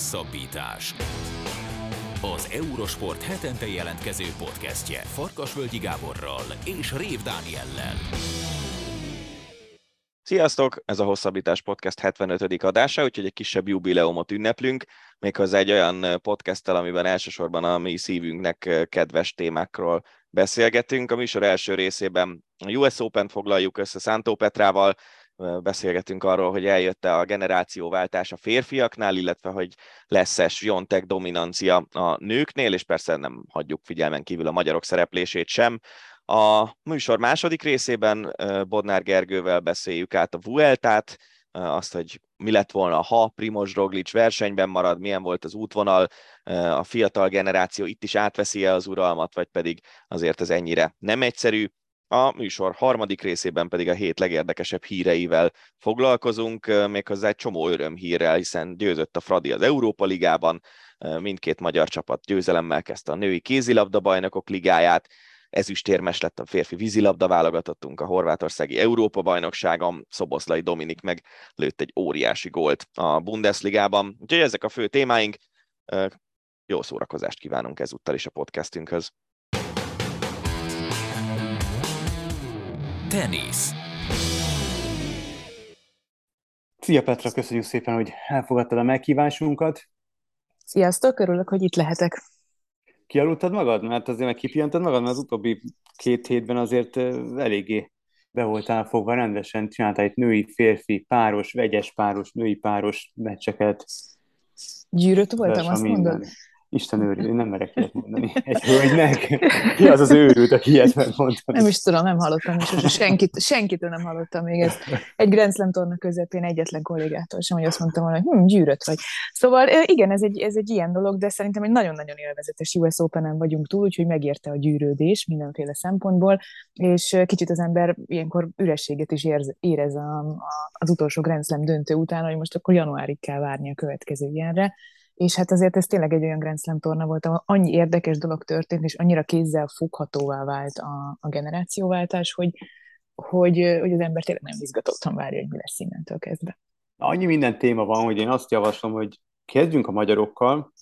Hosszabbítás. Az Eurosport hetente jelentkező podcastje Farkasvölgyi Gáborral és Rév Dániellel. Sziasztok! Ez a Hosszabbítás Podcast 75. adása, úgyhogy egy kisebb jubileumot ünneplünk, méghozzá egy olyan podcasttel, amiben elsősorban a mi szívünknek kedves témákról beszélgetünk. A műsor első részében a US Open-t foglaljuk össze Szántó Petrával, beszélgetünk arról, hogy eljött a generációváltás a férfiaknál, illetve hogy lesz-e Jontek dominancia a nőknél, és persze nem hagyjuk figyelmen kívül a magyarok szereplését sem. A műsor második részében Bodnár Gergővel beszéljük át a Vueltát, azt, hogy mi lett volna, ha Primoz Roglic versenyben marad, milyen volt az útvonal, a fiatal generáció itt is átveszi -e az uralmat, vagy pedig azért ez ennyire nem egyszerű. A műsor harmadik részében pedig a hét legérdekesebb híreivel foglalkozunk, méghozzá egy csomó örömhírrel, hiszen győzött a Fradi az Európa Ligában, mindkét magyar csapat győzelemmel kezdte a női kézilabda bajnokok ligáját, ezüstérmes lett a férfi vízilabda válogatottunk a horvátországi Európa bajnokságon, Szoboszlai Dominik meg lőtt egy óriási gólt a Bundesligában. Úgyhogy ezek a fő témáink. Jó szórakozást kívánunk ezúttal is a podcastünkhöz. Tenisz. Szia Petra, köszönjük szépen, hogy elfogadtad a meghívásunkat. Sziasztok, örülök, hogy itt lehetek. Kialudtad magad? Mert azért meg kipihentad magad, mert az utóbbi két hétben azért eléggé be voltál fogva rendesen, csináltál egy női, férfi, páros, vegyes páros, női páros meccseket. Gyűrött voltam, azt minden. mondod? Isten őrül, én nem merek ilyet mondani egy hölgynek. Ki az az őrült, aki ilyet mondani? Nem is tudom, nem hallottam, és senkit, senkitől nem hallottam még ezt. Egy Grand Slam torna közepén egyetlen kollégától sem, hogy azt mondtam volna, hogy hm, gyűrött vagy. Szóval igen, ez egy, ez egy ilyen dolog, de szerintem egy nagyon-nagyon élvezetes US Open-en vagyunk túl, úgyhogy megérte a gyűrődés mindenféle szempontból, és kicsit az ember ilyenkor ürességet is érez, érez a, a, az utolsó Grand Slam döntő után, hogy most akkor januárig kell várni a következő ilyenre és hát azért ez tényleg egy olyan Grand Slam torna volt, ahol annyi érdekes dolog történt, és annyira kézzel foghatóvá vált a, a generációváltás, hogy, hogy, hogy az ember tényleg nem izgatottan várja, hogy mi lesz innentől kezdve. Annyi minden téma van, hogy én azt javaslom, hogy kezdjünk a magyarokkal,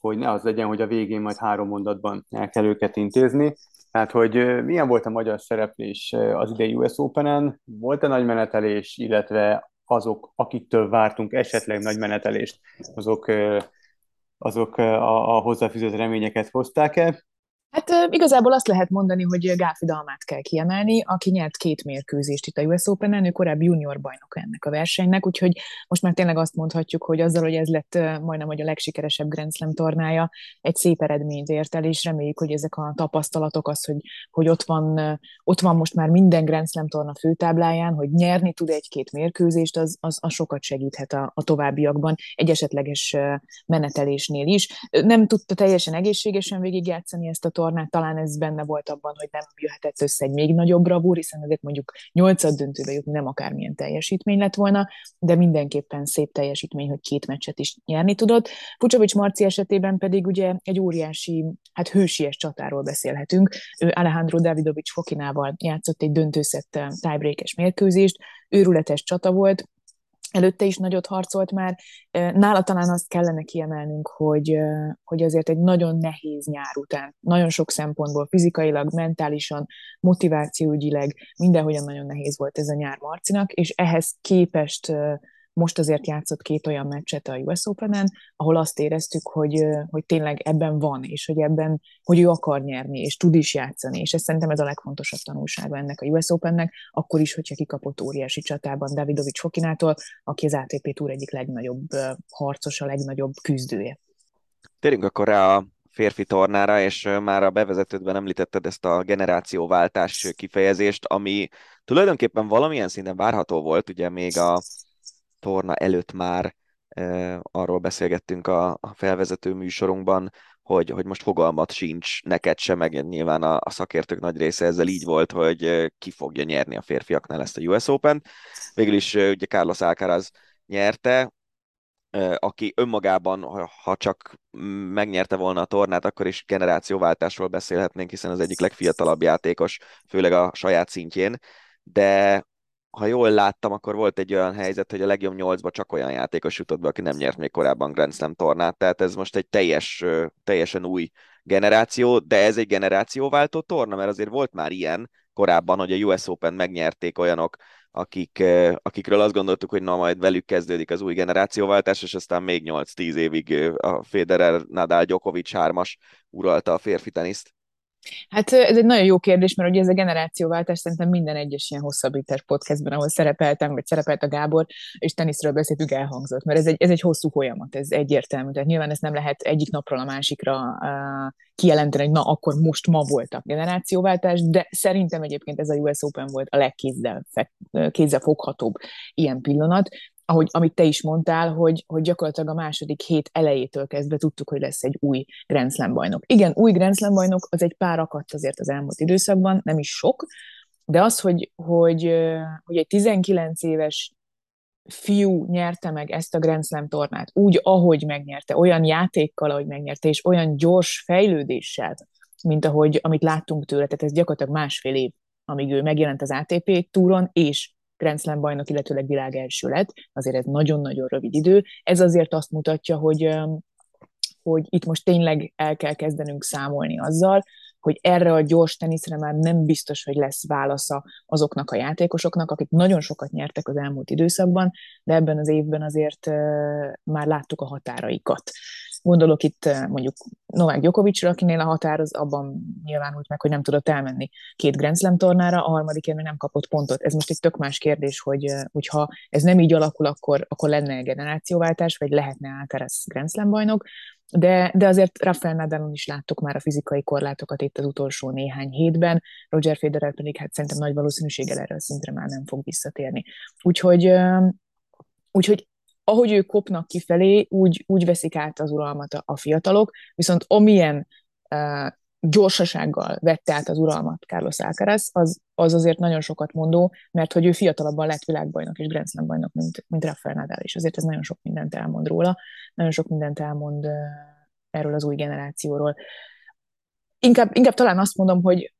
hogy ne az legyen, hogy a végén majd három mondatban el kell őket intézni. Tehát, hogy milyen volt a magyar szereplés az idei US Open-en, volt-e nagy menetelés, illetve azok, akiktől vártunk esetleg nagy menetelést, azok azok a, a hozzáfűzött reményeket hozták-e. Hát igazából azt lehet mondani, hogy Gáfi Dalmát kell kiemelni, aki nyert két mérkőzést itt a US Open-en, ő korábbi junior bajnok ennek a versenynek, úgyhogy most már tényleg azt mondhatjuk, hogy azzal, hogy ez lett majdnem hogy a legsikeresebb Grand Slam tornája, egy szép eredményt ért el, és reméljük, hogy ezek a tapasztalatok, az, hogy, hogy ott, van, ott van most már minden Grand Slam torna főtábláján, hogy nyerni tud egy-két mérkőzést, az, az, az sokat segíthet a, a továbbiakban, egy esetleges menetelésnél is. Nem tudta teljesen egészségesen végigjátszani ezt a tornát, talán ez benne volt abban, hogy nem jöhetett össze egy még nagyobb bravúr, hiszen azért mondjuk nyolcad döntőbe jutni nem akármilyen teljesítmény lett volna, de mindenképpen szép teljesítmény, hogy két meccset is nyerni tudott. Pucsovics Marci esetében pedig ugye egy óriási, hát hősies csatáról beszélhetünk. Ő Alejandro Davidovics Fokinával játszott egy döntőszett tiebreakes mérkőzést, őrületes csata volt, előtte is nagyot harcolt már. Nála talán azt kellene kiemelnünk, hogy, hogy azért egy nagyon nehéz nyár után, nagyon sok szempontból, fizikailag, mentálisan, motivációügyileg, mindenhogyan nagyon nehéz volt ez a nyár Marcinak, és ehhez képest most azért játszott két olyan meccset a US Open-en, ahol azt éreztük, hogy, hogy tényleg ebben van, és hogy ebben, hogy ő akar nyerni, és tud is játszani, és ez szerintem ez a legfontosabb tanulsága ennek a US Opennek, akkor is, hogyha kikapott óriási csatában Davidovics Fokinától, aki az ATP Tour egyik legnagyobb harcosa, legnagyobb küzdője. Térjünk akkor rá a férfi tornára, és már a bevezetődben említetted ezt a generációváltás kifejezést, ami tulajdonképpen valamilyen szinten várható volt, ugye még a torna előtt már arról beszélgettünk a, felvezető műsorunkban, hogy, hogy most fogalmat sincs neked sem, meg nyilván a, a szakértők nagy része ezzel így volt, hogy ki fogja nyerni a férfiaknál ezt a US Open. Végül is ugye Carlos Alcaraz nyerte, aki önmagában, ha csak megnyerte volna a tornát, akkor is generációváltásról beszélhetnénk, hiszen az egyik legfiatalabb játékos, főleg a saját szintjén, de ha jól láttam, akkor volt egy olyan helyzet, hogy a legjobb nyolcba csak olyan játékos jutott be, aki nem nyert még korábban Grand Slam tornát, tehát ez most egy teljes, teljesen új generáció, de ez egy generációváltó torna, mert azért volt már ilyen korábban, hogy a US Open megnyerték olyanok, akik, akikről azt gondoltuk, hogy na majd velük kezdődik az új generációváltás, és aztán még 8-10 évig a Federer, Nadal, Djokovic hármas uralta a férfi teniszt. Hát ez egy nagyon jó kérdés, mert ugye ez a generációváltás szerintem minden egyes ilyen hosszabbítás podcastben, ahol szerepeltem, vagy szerepelt a Gábor, és teniszről beszéltük, elhangzott, mert ez egy, ez egy hosszú folyamat, ez egyértelmű. Tehát nyilván ez nem lehet egyik napról a másikra uh, kijelenteni, hogy na, akkor most ma volt a generációváltás, de szerintem egyébként ez a US Open volt a legkézzelfoghatóbb ilyen pillanat, ahogy, amit te is mondtál, hogy, hogy gyakorlatilag a második hét elejétől kezdve tudtuk, hogy lesz egy új Grand Slam bajnok. Igen, új Grand Slam bajnok, az egy pár akadt azért az elmúlt időszakban, nem is sok, de az, hogy, hogy, hogy egy 19 éves fiú nyerte meg ezt a Grand Slam tornát, úgy, ahogy megnyerte, olyan játékkal, ahogy megnyerte, és olyan gyors fejlődéssel, mint ahogy, amit láttunk tőle, tehát ez gyakorlatilag másfél év, amíg ő megjelent az ATP túron, és Grand Slam bajnok, illetőleg világ első lett, azért ez nagyon-nagyon rövid idő. Ez azért azt mutatja, hogy, hogy itt most tényleg el kell kezdenünk számolni azzal, hogy erre a gyors teniszre már nem biztos, hogy lesz válasza azoknak a játékosoknak, akik nagyon sokat nyertek az elmúlt időszakban, de ebben az évben azért már láttuk a határaikat. Gondolok itt eh, mondjuk Novák Gyokovicsra, akinél a határ az abban nyilvánult meg, hogy nem tudott elmenni két Grand Slam tornára, a harmadik még nem kapott pontot. Ez most egy tök más kérdés, hogy eh, hogyha ez nem így alakul, akkor, akkor lenne generációváltás, vagy lehetne Alcaraz Grand Slam bajnok, de, de azért Rafael Nadalon is láttuk már a fizikai korlátokat itt az utolsó néhány hétben, Roger Federer pedig hát szerintem nagy valószínűséggel erre a szintre már nem fog visszatérni. Úgyhogy, eh, úgyhogy ahogy ők kopnak kifelé, úgy, úgy veszik át az uralmat a, a fiatalok, viszont amilyen uh, gyorsasággal vette át az uralmat Carlos Alcaraz, az, az azért nagyon sokat mondó, mert hogy ő fiatalabban lett világbajnok és Grand Slam bajnok, mint, mint Rafael Nadal, és azért ez nagyon sok mindent elmond róla, nagyon sok mindent elmond uh, erről az új generációról. Inkább, inkább talán azt mondom, hogy,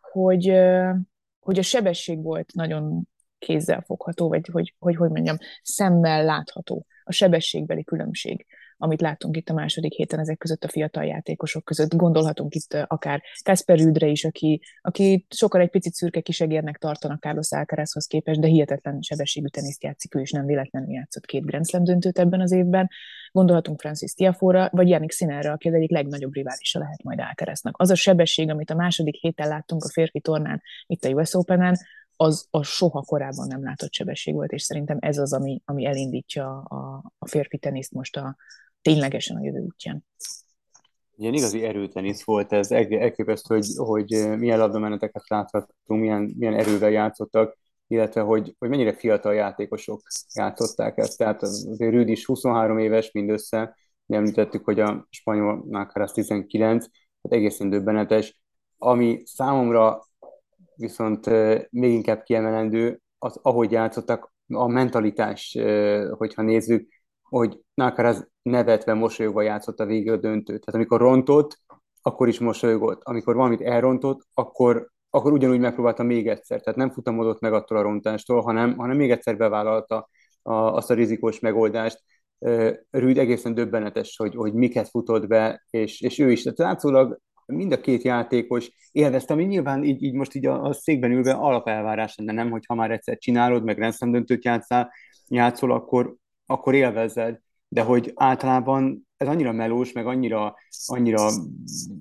hogy, uh, hogy a sebesség volt nagyon kézzel fogható, vagy hogy, hogy, hogy mondjam, szemmel látható a sebességbeli különbség, amit láttunk itt a második héten ezek között a fiatal játékosok között. Gondolhatunk itt akár Kasper Rüdre is, aki, aki sokkal egy picit szürke kisegérnek tartanak Carlos Alcarazhoz képest, de hihetetlen sebességű teniszt játszik ő, és nem véletlenül játszott két Grand Slam döntőt ebben az évben. Gondolhatunk Francis Tiafóra, vagy Janik Sinerre, aki az egyik legnagyobb riválisa lehet majd Alcaraznak. Az a sebesség, amit a második héten láttunk a férfi tornán, itt a US Open-en, az a soha korábban nem látott sebesség volt, és szerintem ez az, ami, ami elindítja a, a férfi teniszt most a ténylegesen a jövő útján. Ilyen igazi erőtenisz volt ez, elképesztő, hogy, hogy milyen labdameneteket láthattunk, milyen, milyen erővel játszottak, illetve hogy, hogy mennyire fiatal játékosok játszották ezt. Tehát azért Rüd is 23 éves mindössze, említettük, hogy a spanyol Nákarász 19, tehát egészen döbbenetes. Ami számomra viszont még inkább kiemelendő az, ahogy játszottak, a mentalitás, hogyha nézzük, hogy az nevetve, mosolyogva játszott a végig a döntőt. Tehát amikor rontott, akkor is mosolygott. Amikor valamit elrontott, akkor, akkor ugyanúgy megpróbálta még egyszer. Tehát nem futamodott meg attól a rontástól, hanem, hanem még egyszer bevállalta a, azt a rizikós megoldást. Rüd egészen döbbenetes, hogy, hogy miket futott be, és, és ő is. Tehát látszólag mind a két játékos élvezte, ami nyilván így, így most így a, a székben ülve alapelvárás lenne, nem, hogy ha már egyszer csinálod, meg rendszemdöntőt játszál, játszol, akkor, akkor élvezed, de hogy általában ez annyira melós, meg annyira, annyira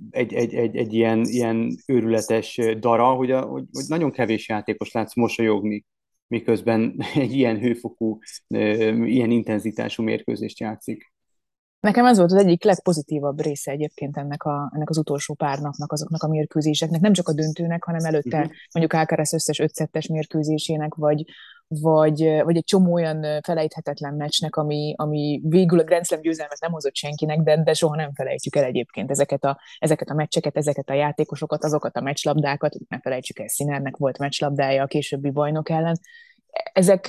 egy, egy, egy, egy ilyen, ilyen őrületes dara, hogy, a, hogy, hogy nagyon kevés játékos látsz mosolyogni, miközben egy ilyen hőfokú, ilyen intenzitású mérkőzést játszik. Nekem ez volt az egyik legpozitívabb része egyébként ennek, a, ennek az utolsó pár napnak, azoknak a mérkőzéseknek, nem csak a döntőnek, hanem előtte uh-huh. mondjuk Alcaraz összes ötszettes mérkőzésének, vagy, vagy, vagy egy csomó olyan felejthetetlen meccsnek, ami, ami végül a Grand Slam győzelmet nem hozott senkinek, de, de soha nem felejtjük el egyébként ezeket a, ezeket a meccseket, ezeket a játékosokat, azokat a meccslabdákat, ne felejtsük el, Színernek volt meccslabdája a későbbi bajnok ellen. Ezek,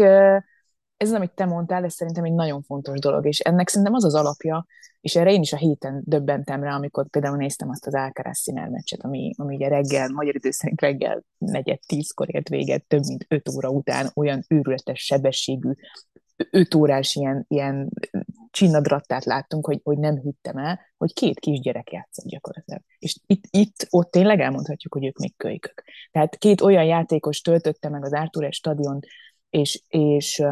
ez, amit te mondtál, ez szerintem egy nagyon fontos dolog, és ennek szerintem az az alapja, és erre én is a héten döbbentem rá, amikor például néztem azt az Alcaraz Sinner meccset, ami, ami ugye reggel, magyar idő szerint reggel negyed tízkor ért véget, több mint öt óra után olyan őrületes sebességű, öt órás ilyen, ilyen csinnadrattát láttunk, hogy, hogy nem hittem el, hogy két kisgyerek játszott gyakorlatilag. És itt, itt, ott tényleg elmondhatjuk, hogy ők még kölykök. Tehát két olyan játékos töltötte meg az Artur stadion, és, és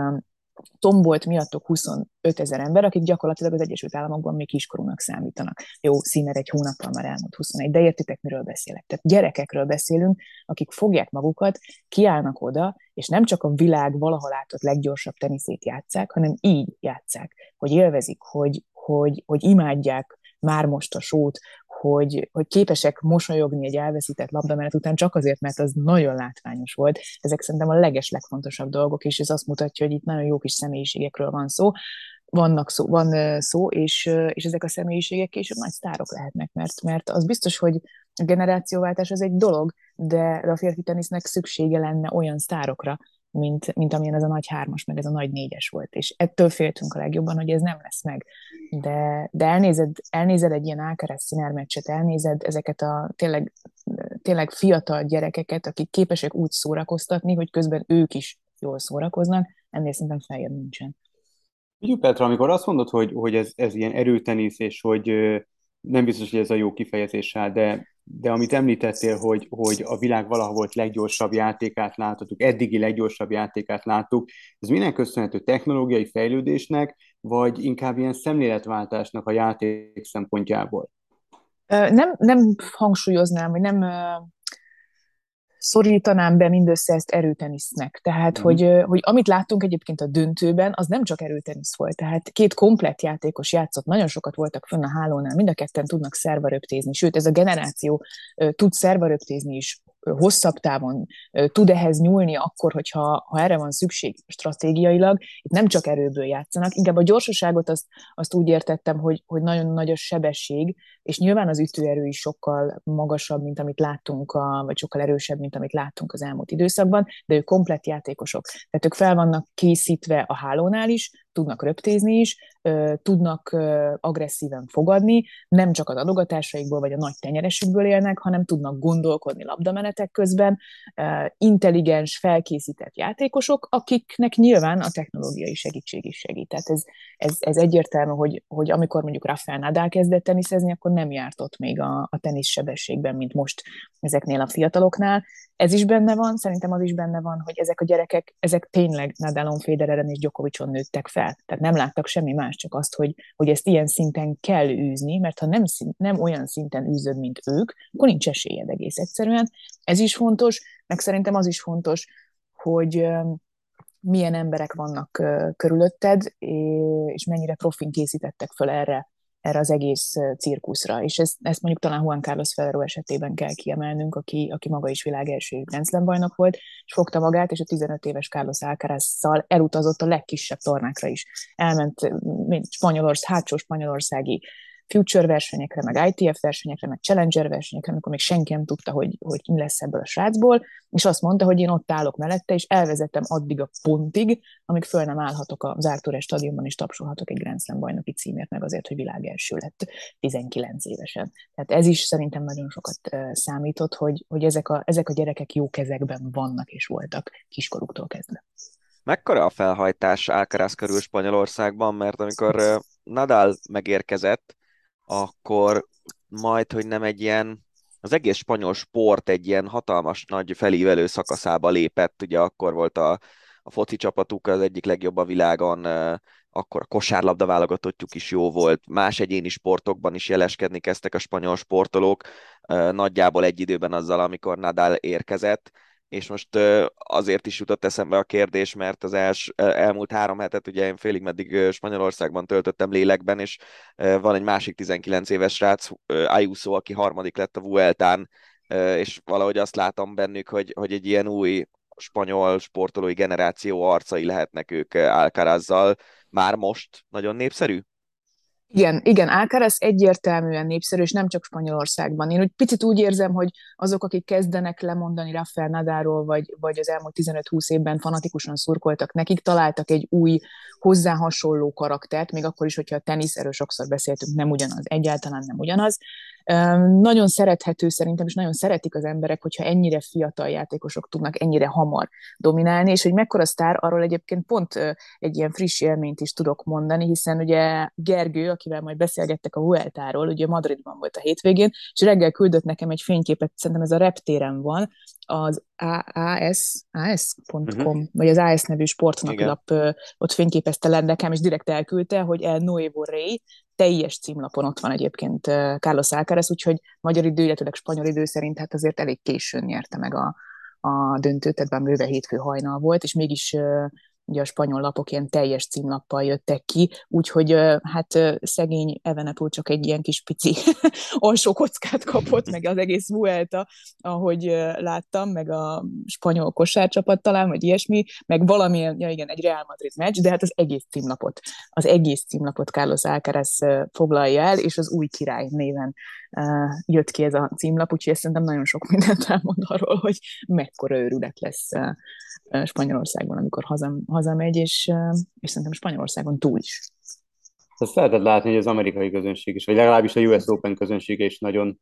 tombolt miattok 25 ezer ember, akik gyakorlatilag az Egyesült Államokban még kiskorúnak számítanak. Jó, színer egy hónappal már elmúlt 21, de értitek, miről beszélek. Tehát gyerekekről beszélünk, akik fogják magukat, kiállnak oda, és nem csak a világ valaha látott leggyorsabb teniszét játszák, hanem így játszák, hogy élvezik, hogy, hogy, hogy imádják már most a sót, hogy, hogy képesek mosolyogni egy elveszített labdamenet után csak azért, mert az nagyon látványos volt. Ezek szerintem a leges legfontosabb dolgok, és ez azt mutatja, hogy itt nagyon jó kis személyiségekről van szó, vannak szó, van szó, és, és ezek a személyiségek később nagy sztárok lehetnek, mert, mert az biztos, hogy a generációváltás az egy dolog, de a férfi tenisznek szüksége lenne olyan sztárokra, mint, mint amilyen ez a nagy hármas, meg ez a nagy négyes volt. És ettől féltünk a legjobban, hogy ez nem lesz meg. De, de elnézed, elnézed egy ilyen Alcaraz Sinner meccset, elnézed ezeket a tényleg, tényleg fiatal gyerekeket, akik képesek úgy szórakoztatni, hogy közben ők is jól szórakoznak, ennél szerintem feljebb nincsen. Ugye Petra, amikor azt mondod, hogy, hogy ez, ez ilyen erőtenisz, és hogy nem biztos, hogy ez a jó kifejezés de de amit említettél, hogy, hogy a világ valaha volt leggyorsabb játékát láthatjuk, eddigi leggyorsabb játékát láttuk, ez minden köszönhető technológiai fejlődésnek, vagy inkább ilyen szemléletváltásnak a játék szempontjából? Nem, nem hangsúlyoznám, vagy nem szorítanám be mindössze ezt erőtenisznek. Tehát, mm. hogy, hogy amit láttunk egyébként a döntőben, az nem csak erőtenisz volt. Tehát két komplett játékos játszott, nagyon sokat voltak fönn a hálónál, mind a ketten tudnak szervaröptézni, sőt, ez a generáció tud szervaröptézni is hosszabb távon tud ehhez nyúlni akkor, hogyha ha erre van szükség stratégiailag, itt nem csak erőből játszanak, inkább a gyorsaságot azt, azt úgy értettem, hogy, hogy nagyon nagy a sebesség, és nyilván az ütőerő is sokkal magasabb, mint amit láttunk, a, vagy sokkal erősebb, mint amit láttunk az elmúlt időszakban, de ők komplett játékosok. Tehát ők fel vannak készítve a hálónál is, tudnak röptézni is, tudnak agresszíven fogadni, nem csak az adogatásaikból vagy a nagy tenyeresükből élnek, hanem tudnak gondolkodni labdamenetek közben, intelligens, felkészített játékosok, akiknek nyilván a technológiai segítség is segít. Tehát ez, ez, ez egyértelmű, hogy, hogy amikor mondjuk Rafael Nadal kezdett teniszezni, akkor nem járt ott még a, a tenisz sebességben, mint most ezeknél a fiataloknál. Ez is benne van, szerintem az is benne van, hogy ezek a gyerekek, ezek tényleg Nadalon, Federeren és Djokovicon nőttek fel. Tehát nem láttak semmi más, csak azt, hogy, hogy ezt ilyen szinten kell űzni, mert ha nem, nem olyan szinten űzöd, mint ők, akkor nincs esélyed egész egyszerűen. Ez is fontos, meg szerintem az is fontos, hogy milyen emberek vannak körülötted, és mennyire profin készítettek föl erre erre az egész cirkuszra. És ezt, ezt mondjuk talán Juan Carlos Ferrero esetében kell kiemelnünk, aki, aki maga is világ első Grand bajnok volt, és fogta magát, és a 15 éves Carlos Alcaraz-szal elutazott a legkisebb tornákra is. Elment mint Spanyolország, hátsó spanyolországi future versenyekre, meg ITF versenyekre, meg challenger versenyekre, amikor még senki nem tudta, hogy, hogy mi lesz ebből a srácból, és azt mondta, hogy én ott állok mellette, és elvezetem addig a pontig, amíg föl nem állhatok az Arthur stadionban, és tapsolhatok egy Grand Slam bajnoki címért, meg azért, hogy világ első lett 19 évesen. Tehát ez is szerintem nagyon sokat számított, hogy, hogy ezek, a, ezek a gyerekek jó kezekben vannak és voltak kiskoruktól kezdve. Mekkora a felhajtás Alcaraz körül Spanyolországban, mert amikor Nadal megérkezett, akkor majd, hogy nem egy ilyen, az egész spanyol sport egy ilyen hatalmas nagy felívelő szakaszába lépett, ugye akkor volt a, a foci csapatuk az egyik legjobb a világon, akkor a kosárlabda válogatottjuk is jó volt, más egyéni sportokban is jeleskedni kezdtek a spanyol sportolók, nagyjából egy időben azzal, amikor Nadal érkezett, és most azért is jutott eszembe a kérdés, mert az els, elmúlt három hetet ugye én félig meddig Spanyolországban töltöttem lélekben, és van egy másik 19 éves srác, Ayuso, aki harmadik lett a Vueltán, és valahogy azt látom bennük, hogy, hogy egy ilyen új spanyol sportolói generáció arcai lehetnek ők Alcarazzal. Már most nagyon népszerű? Igen, igen, Alcaraz egyértelműen népszerű, és nem csak Spanyolországban. Én úgy picit úgy érzem, hogy azok, akik kezdenek lemondani Rafael Nadáról, vagy, vagy az elmúlt 15-20 évben fanatikusan szurkoltak nekik, találtak egy új, hozzá hasonló karaktert, még akkor is, hogyha a tenisz, erről sokszor beszéltünk, nem ugyanaz, egyáltalán nem ugyanaz, nagyon szerethető szerintem, és nagyon szeretik az emberek, hogyha ennyire fiatal játékosok tudnak ennyire hamar dominálni, és hogy mekkora sztár, arról egyébként pont egy ilyen friss élményt is tudok mondani, hiszen ugye Gergő, akivel majd beszélgettek a Vueltáról, ugye Madridban volt a hétvégén, és reggel küldött nekem egy fényképet, szerintem ez a reptéren van, az AS, AS.com, uh-huh. Mhm. vagy az AS nevű sportnapilap ott fényképezte le nekem, és direkt elküldte, hogy El Nuevo Rey, teljes címlapon ott van egyébként Carlos Alcaraz, úgyhogy magyar idő, illetőleg spanyol idő szerint hát azért elég későn nyerte meg a, a döntőt, tehát bőve hétfő hajnal volt, és mégis ugye a spanyol lapok ilyen teljes címlappal jöttek ki, úgyhogy hát szegény Evenepul csak egy ilyen kis pici alsó kockát kapott, meg az egész Vuelta, ahogy láttam, meg a spanyol kosárcsapat talán, vagy ilyesmi, meg valamilyen, ja igen, egy Real Madrid meccs, de hát az egész címlapot, az egész címlapot Carlos Alcaraz foglalja el, és az új király néven jött ki ez a címlap, úgyhogy szerintem nagyon sok mindent elmond arról, hogy mekkora őrület lesz Spanyolországban, amikor hazam, hazamegy, és, és szerintem Spanyolországon túl is. Ezt lehetett látni, hogy az amerikai közönség is, vagy legalábbis a US Open közönsége is nagyon,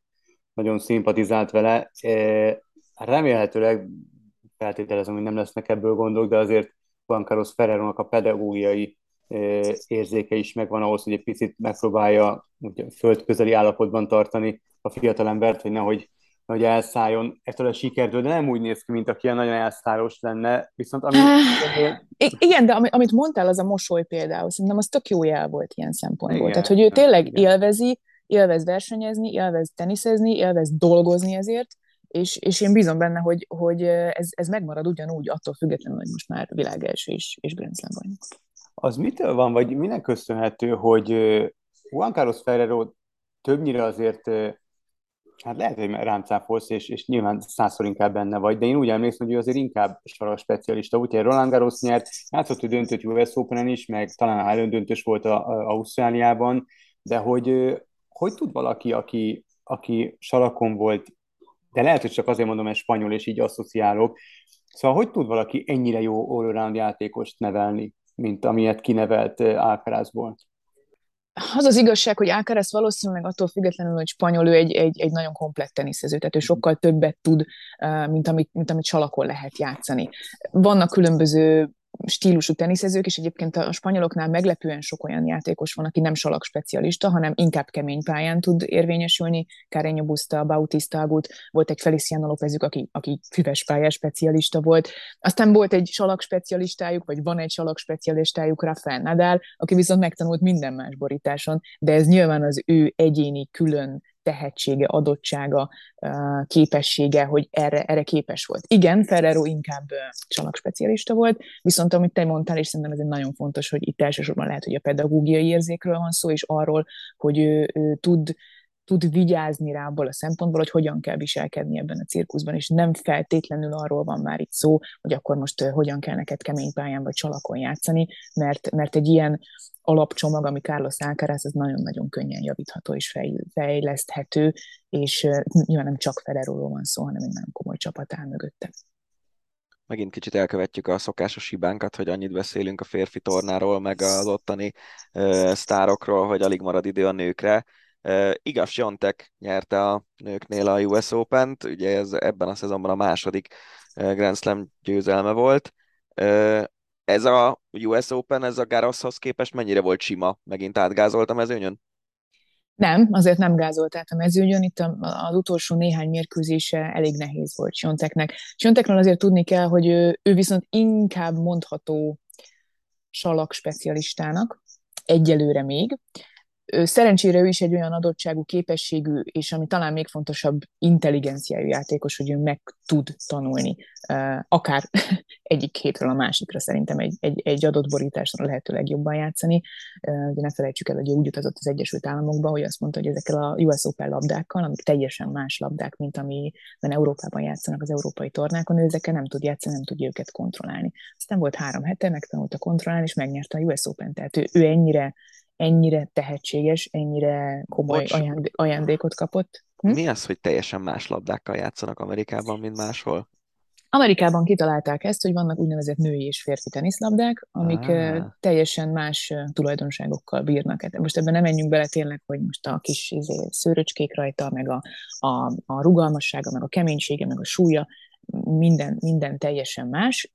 nagyon szimpatizált vele. Remélhetőleg feltételezem, hogy nem lesznek ebből gondok, de azért Juan Carlos Ferreronak a pedagógiai érzéke is megvan ahhoz, hogy egy picit megpróbálja földközeli állapotban tartani a fiatalembert, hogy nehogy hogy elszálljon ettől a sikertől, de nem úgy néz ki, mint aki ilyen nagyon elszállos lenne, viszont ami... I- igen, de amit mondtál, az a mosoly például, szerintem az tök jó jel volt ilyen szempontból. Igen, Tehát, hogy ő tényleg igen. élvezi, élvez versenyezni, élvez teniszezni, élvez dolgozni ezért, és, és én bízom benne, hogy, hogy ez, ez megmarad ugyanúgy, attól függetlenül, hogy most már világelső és, és Grand Slam bajnok. Az mitől van, vagy minek köszönhető, hogy Juan Carlos Ferrero többnyire azért Hát lehet, hogy rám cáfolsz, és, és nyilván százszor inkább benne vagy, de én úgy emlékszem, hogy ő azért inkább saras specialista. Úgyhogy Roland Garros nyert, játszott, hogy döntött US open is, meg talán elődöntős volt a, a Ausztráliában, de hogy hogy tud valaki, aki, aki sarakon volt, de lehet, hogy csak azért mondom, hogy spanyol, és így asszociálok, szóval hogy tud valaki ennyire jó all játékost nevelni, mint amilyet kinevelt Alcarazból? az az igazság, hogy Alcaraz valószínűleg attól függetlenül, hogy spanyol, ő egy, egy, egy nagyon komplett teniszező, tehát ő sokkal többet tud, mint amit, mint amit salakon lehet játszani. Vannak különböző stílusú teniszezők, és egyébként a spanyoloknál meglepően sok olyan játékos van, aki nem salak specialista, hanem inkább kemény pályán tud érvényesülni. Carreño Busta, Bautista Agut, volt egy Feliciano Lópezük, aki, aki füves pályás specialista volt. Aztán volt egy salak specialistájuk, vagy van egy salak specialistájuk, Rafael Nadal, aki viszont megtanult minden más borításon, de ez nyilván az ő egyéni külön tehetsége, adottsága, képessége, hogy erre, erre képes volt. Igen, Ferrero inkább csalak specialista volt, viszont amit te mondtál, és szerintem ez egy nagyon fontos, hogy itt elsősorban lehet, hogy a pedagógiai érzékről van szó, és arról, hogy ő, ő tud tud vigyázni rá abból a szempontból, hogy hogyan kell viselkedni ebben a cirkuszban, és nem feltétlenül arról van már itt szó, hogy akkor most hogyan kell neked kemény pályán vagy csalakon játszani, mert, mert egy ilyen alapcsomag, ami Carlos Alcaraz, az nagyon-nagyon könnyen javítható és fejleszthető, és nyilván nem csak Ferreróról van szó, hanem egy nagyon komoly csapat áll mögötte. Megint kicsit elkövetjük a szokásos hibánkat, hogy annyit beszélünk a férfi tornáról, meg az ottani uh, sztárokról, hogy alig marad idő a nőkre. Uh, Igaz Jontek nyerte a nőknél a US Open-t, ugye ez ebben a szezonban a második Grand Slam győzelme volt. Uh, ez a US Open, ez a Garoshoz képest mennyire volt sima? Megint átgázolt a mezőnyön? Nem, azért nem gázolt át a mezőnyön. Itt az utolsó néhány mérkőzése elég nehéz volt Sionteknek. Siontekről azért tudni kell, hogy ő, ő viszont inkább mondható salak specialistának, egyelőre még szerencsére ő is egy olyan adottságú, képességű, és ami talán még fontosabb, intelligenciájú játékos, hogy ő meg tud tanulni, akár egyik hétről a másikra szerintem egy, egy, egy adott borításra lehető legjobban játszani. Ugye ne felejtsük el, hogy úgy utazott az Egyesült Államokba, hogy azt mondta, hogy ezekkel a US Open labdákkal, amik teljesen más labdák, mint amiben Európában játszanak az európai tornákon, ő ezekkel nem tud játszani, nem tudja őket kontrollálni. Aztán volt három hete, megtanulta kontrollálni, és megnyerte a US Open, tehát ő, ő ennyire ennyire tehetséges, ennyire komoly ajándé- ajándékot kapott. Hm? Mi az, hogy teljesen más labdákkal játszanak Amerikában, mint máshol? Amerikában kitalálták ezt, hogy vannak úgynevezett női és férfi teniszlabdák, amik ah. teljesen más tulajdonságokkal bírnak. Hát most ebben nem menjünk bele tényleg, hogy most a kis izé, szőröcskék rajta, meg a, a, a rugalmassága, meg a keménysége, meg a súlya, minden, minden teljesen más.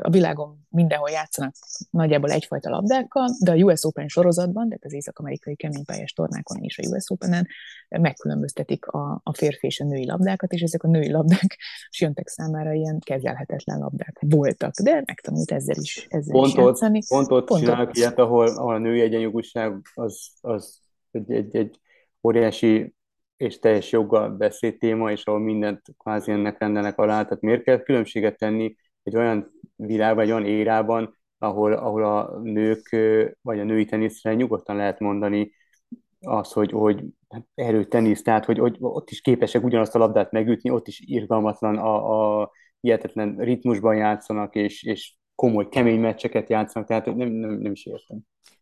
A világon mindenhol játszanak nagyjából egyfajta labdákkal, de a US Open sorozatban, tehát az észak-amerikai keménypályás tornákon és a US Open-en megkülönböztetik a, a férfi és a női labdákat, és ezek a női labdák Siontek számára ilyen kezelhetetlen labdák voltak, de megtanult ezzel is, ezzel pont is játszani. Pont ott pont csinálnak ott. ilyet, ahol, ahol a női egyenjogúság az, az egy, egy, egy óriási és teljes joggal beszéd téma, és ahol mindent kvázi ennek rendelnek alá. Tehát miért kell különbséget tenni egy olyan világban, egy olyan érában, ahol, ahol a nők, vagy a női teniszre nyugodtan lehet mondani az, hogy, hogy erőtenisz, tehát hogy, hogy ott is képesek ugyanazt a labdát megütni, ott is irgalmatlan a, a hihetetlen ritmusban játszanak, és, és komoly, kemény meccseket játszanak, tehát nem, nem, nem is értem.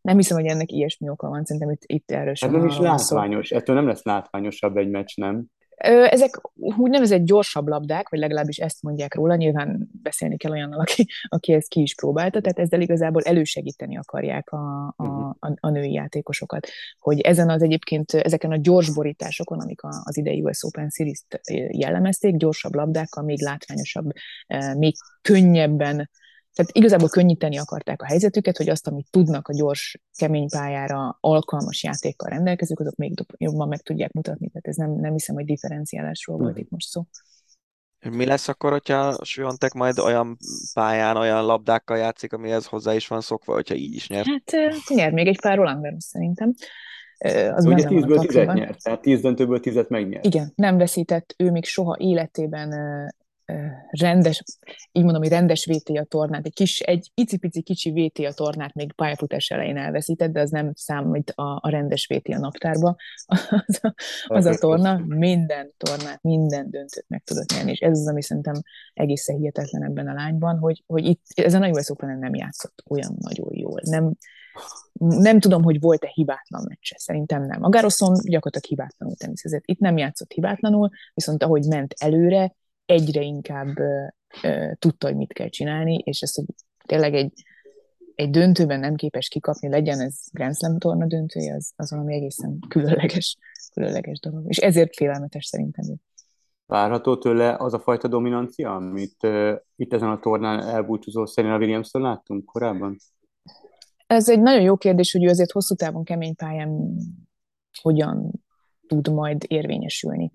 Nem hiszem, hogy ennek ilyesmi oka van, szerintem itt, itt erről sem hát nem is látványos, szó. ettől nem lesz látványosabb egy meccs, nem? Ezek úgynevezett gyorsabb labdák, vagy legalábbis ezt mondják róla, nyilván beszélni kell olyannal, aki, aki ezt ki is próbálta, tehát ezzel igazából elősegíteni akarják a, a, mhm. a, a női játékosokat. Hogy ezen az egyébként, ezeken a gyors borításokon, amik az idei US Open Series-t jellemezték, gyorsabb labdákkal, még látványosabb, még könnyebben tehát igazából könnyíteni akarták a helyzetüket, hogy azt, amit tudnak a gyors, kemény pályára alkalmas játékkal rendelkezők, azok még jobban meg tudják mutatni. Tehát ez nem, nem hiszem, hogy differenciálásról volt hmm. itt most szó. Mi lesz akkor, hogyha Sviontek majd olyan pályán, olyan labdákkal játszik, amihez hozzá is van szokva, hogyha így is nyer? Hát nyer még egy pár Roland Garros szerintem. Az Ugye 10-ből 10 nyert, tehát 10 döntőből 10 megnyert. Igen, nem veszített ő még soha életében rendes, így mondom, hogy rendes VTA tornát, egy kis, egy icipici kicsi VTA tornát még pályafutás elején elveszített, de az nem számít a, a rendes VTA naptárba. Az a, az a torna minden tornát, minden döntőt meg tudott nyerni, és ez az, ami szerintem egészen hihetetlen ebben a lányban, hogy, hogy itt ezen a US open nem játszott olyan nagyon jól. Nem, nem tudom, hogy volt-e hibátlan meccse, szerintem nem. A Garoszon gyakorlatilag hibátlanul teniszezett. Itt nem játszott hibátlanul, viszont ahogy ment előre, egyre inkább tudta, hogy mit kell csinálni, és ezt, hogy tényleg egy, egy döntőben nem képes kikapni, legyen ez Grand Slam torna döntője, az, az valami egészen különleges, különleges dolog. És ezért félelmetes szerintem. Várható tőle az a fajta dominancia, amit uh, itt ezen a tornán elbúcsúzó Serena williams láttunk korábban? Ez egy nagyon jó kérdés, hogy ő azért hosszú távon kemény pályán hogyan tud majd érvényesülni.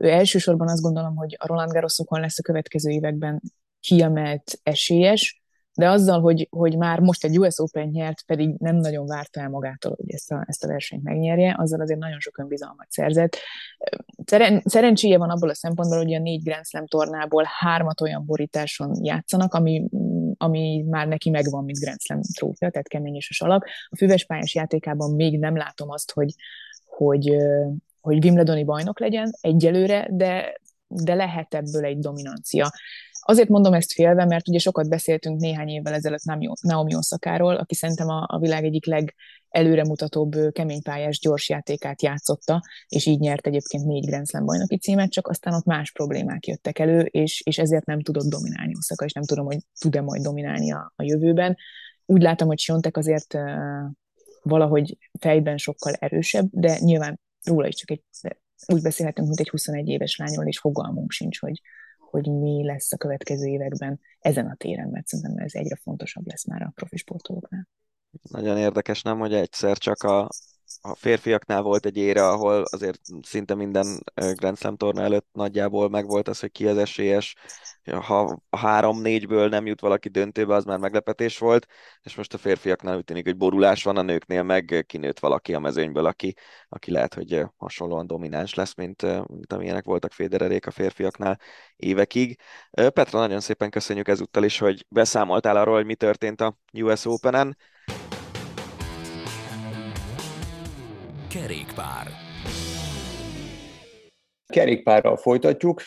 Ő elsősorban azt gondolom, hogy a Roland Garrosokon lesz a következő években kiemelt esélyes, de azzal, hogy, hogy már most egy US Open nyert, pedig nem nagyon várta el magától, hogy ezt a, ezt a versenyt megnyerje, azzal azért nagyon sok önbizalmat szerzett. Szeren, szerencséje van abból a szempontból, hogy a négy Grand Slam tornából hármat olyan borításon játszanak, ami, ami már neki megvan, mint Grand Slam trófea, tehát kemény és a salak. A füves pályás játékában még nem látom azt, hogy, hogy, hogy Wimbledoni bajnok legyen egyelőre, de, de lehet ebből egy dominancia. Azért mondom ezt félve, mert ugye sokat beszéltünk néhány évvel ezelőtt Naomi Oszakáról, aki szerintem a, a világ egyik legelőremutatóbb keménypályás gyors játékát játszotta, és így nyert egyébként négy Grand Slam bajnoki címet, csak aztán ott más problémák jöttek elő, és, és ezért nem tudott dominálni Oszaka, és nem tudom, hogy tud-e majd dominálni a, a jövőben. Úgy látom, hogy Siontek azért valahogy fejben sokkal erősebb, de nyilván róla is csak egy, úgy beszélhetünk, mint egy 21 éves lányról, és fogalmunk sincs, hogy, hogy mi lesz a következő években ezen a téren, mert szerintem ez egyre fontosabb lesz már a profi sportolóknál. Nagyon érdekes, nem, hogy egyszer csak a, a férfiaknál volt egy ére, ahol azért szinte minden Grand Slam torna előtt nagyjából megvolt az, hogy ki az esélyes. Ha három-négyből nem jut valaki döntőbe, az már meglepetés volt, és most a férfiaknál úgy tűnik, hogy borulás van, a nőknél meg kinőtt valaki a mezőnyből, aki, aki lehet, hogy hasonlóan domináns lesz, mint, mint amilyenek voltak Federerék a férfiaknál évekig. Petra, nagyon szépen köszönjük ezúttal is, hogy beszámoltál arról, hogy mi történt a US Open-en. Kerékpár. Kerékpárral folytatjuk.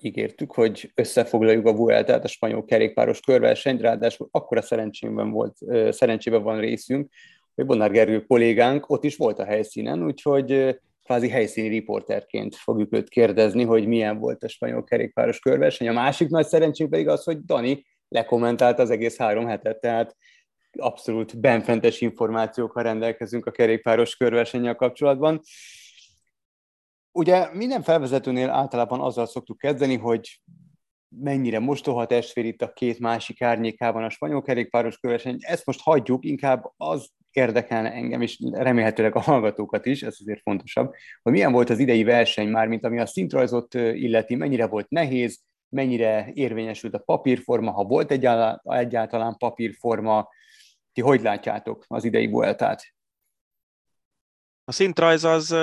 Ígértük, hogy összefoglaljuk a Vueltát, a spanyol kerékpáros körversenyt, ráadásul akkora szerencsében volt, szerencsében van részünk, Bonár Gergő kollégánk ott is volt a helyszínen, úgyhogy kvázi helyszíni riporterként fogjuk őt kérdezni, hogy milyen volt a spanyol kerékpáros körverseny. A másik nagy szerencség pedig az, hogy Dani lekommentált az egész három hetet, tehát abszolút benfentes információkkal rendelkezünk a kerékpáros körversennyel kapcsolatban. Ugye minden felvezetőnél általában azzal szoktuk kezdeni, hogy mennyire mostoha testvér itt a két másik árnyékában a spanyol kerékpáros körverseny. Ezt most hagyjuk, inkább az érdekelne engem, és remélhetőleg a hallgatókat is, ez azért fontosabb, hogy milyen volt az idei verseny már, mint ami a szintrajzot illeti, mennyire volt nehéz, mennyire érvényesült a papírforma, ha volt egyáltalán papírforma, ti hogy látjátok az idei Vueltát? A szintrajz az,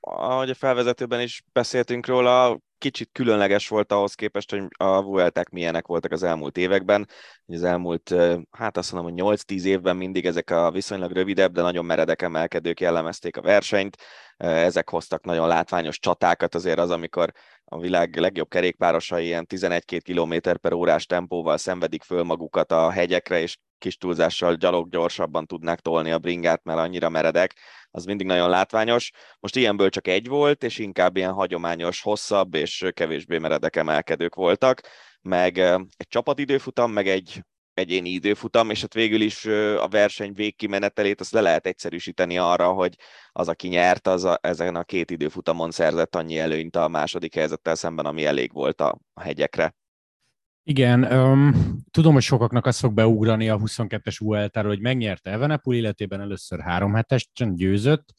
ahogy a felvezetőben is beszéltünk róla, kicsit különleges volt ahhoz képest, hogy a Vueltek milyenek voltak az elmúlt években. Az elmúlt, hát azt mondom, hogy 8-10 évben mindig ezek a viszonylag rövidebb, de nagyon meredek emelkedők jellemezték a versenyt. Ezek hoztak nagyon látványos csatákat, azért az, amikor a világ legjobb kerékpárosai ilyen 11-2 km per órás tempóval szenvedik föl magukat a hegyekre, és kis túlzással gyalog gyorsabban tudnák tolni a bringát, mert annyira meredek, az mindig nagyon látványos. Most ilyenből csak egy volt, és inkább ilyen hagyományos, hosszabb és kevésbé meredek emelkedők voltak, meg egy csapatidőfutam, meg egy egyéni időfutam, és hát végül is a verseny végkimenetelét azt le lehet egyszerűsíteni arra, hogy az, aki nyert, az a, ezen a két időfutamon szerzett annyi előnyt a második helyzettel szemben, ami elég volt a, hegyekre. Igen, um, tudom, hogy sokaknak az fog beugrani a 22-es Vueltáról, hogy megnyerte Evenepul életében először három hetesen győzött,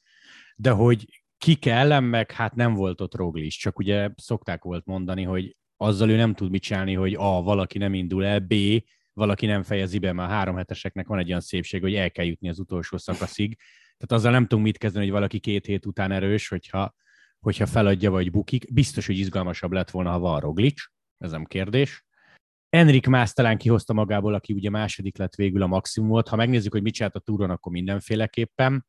de hogy ki ellen meg, hát nem volt ott Roglic, csak ugye szokták volt mondani, hogy azzal ő nem tud mit csinálni, hogy A, valaki nem indul el, B, valaki nem fejezi be, mert a három heteseknek van egy olyan szépség, hogy el kell jutni az utolsó szakaszig. Tehát azzal nem tudunk mit kezdeni, hogy valaki két hét után erős, hogyha, hogyha feladja vagy bukik. Biztos, hogy izgalmasabb lett volna, ha van Roglic, ez nem kérdés. Enrik Mász talán kihozta magából, aki ugye második lett végül a maximumot. Ha megnézzük, hogy mit csinált a túron, akkor mindenféleképpen.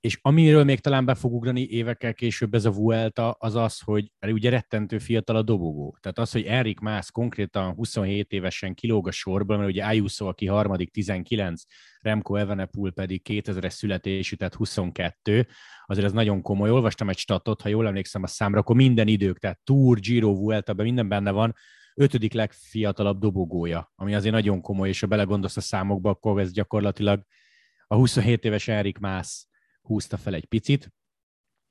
És amiről még talán be fog ugrani évekkel később ez a Vuelta, az az, hogy ugye rettentő fiatal a dobogó. Tehát az, hogy Enrik Mász konkrétan 27 évesen kilóg a sorból, mert ugye Ayuso, aki harmadik 19, Remco Evenepoel pedig 2000-es születésű, tehát 22, azért ez nagyon komoly. Olvastam egy statot, ha jól emlékszem a számra, akkor minden idők, tehát Tour, Giro, Vuelta, minden benne van, ötödik legfiatalabb dobogója, ami azért nagyon komoly, és ha belegondolsz a számokba, akkor ez gyakorlatilag a 27 éves Erik Mász húzta fel egy picit.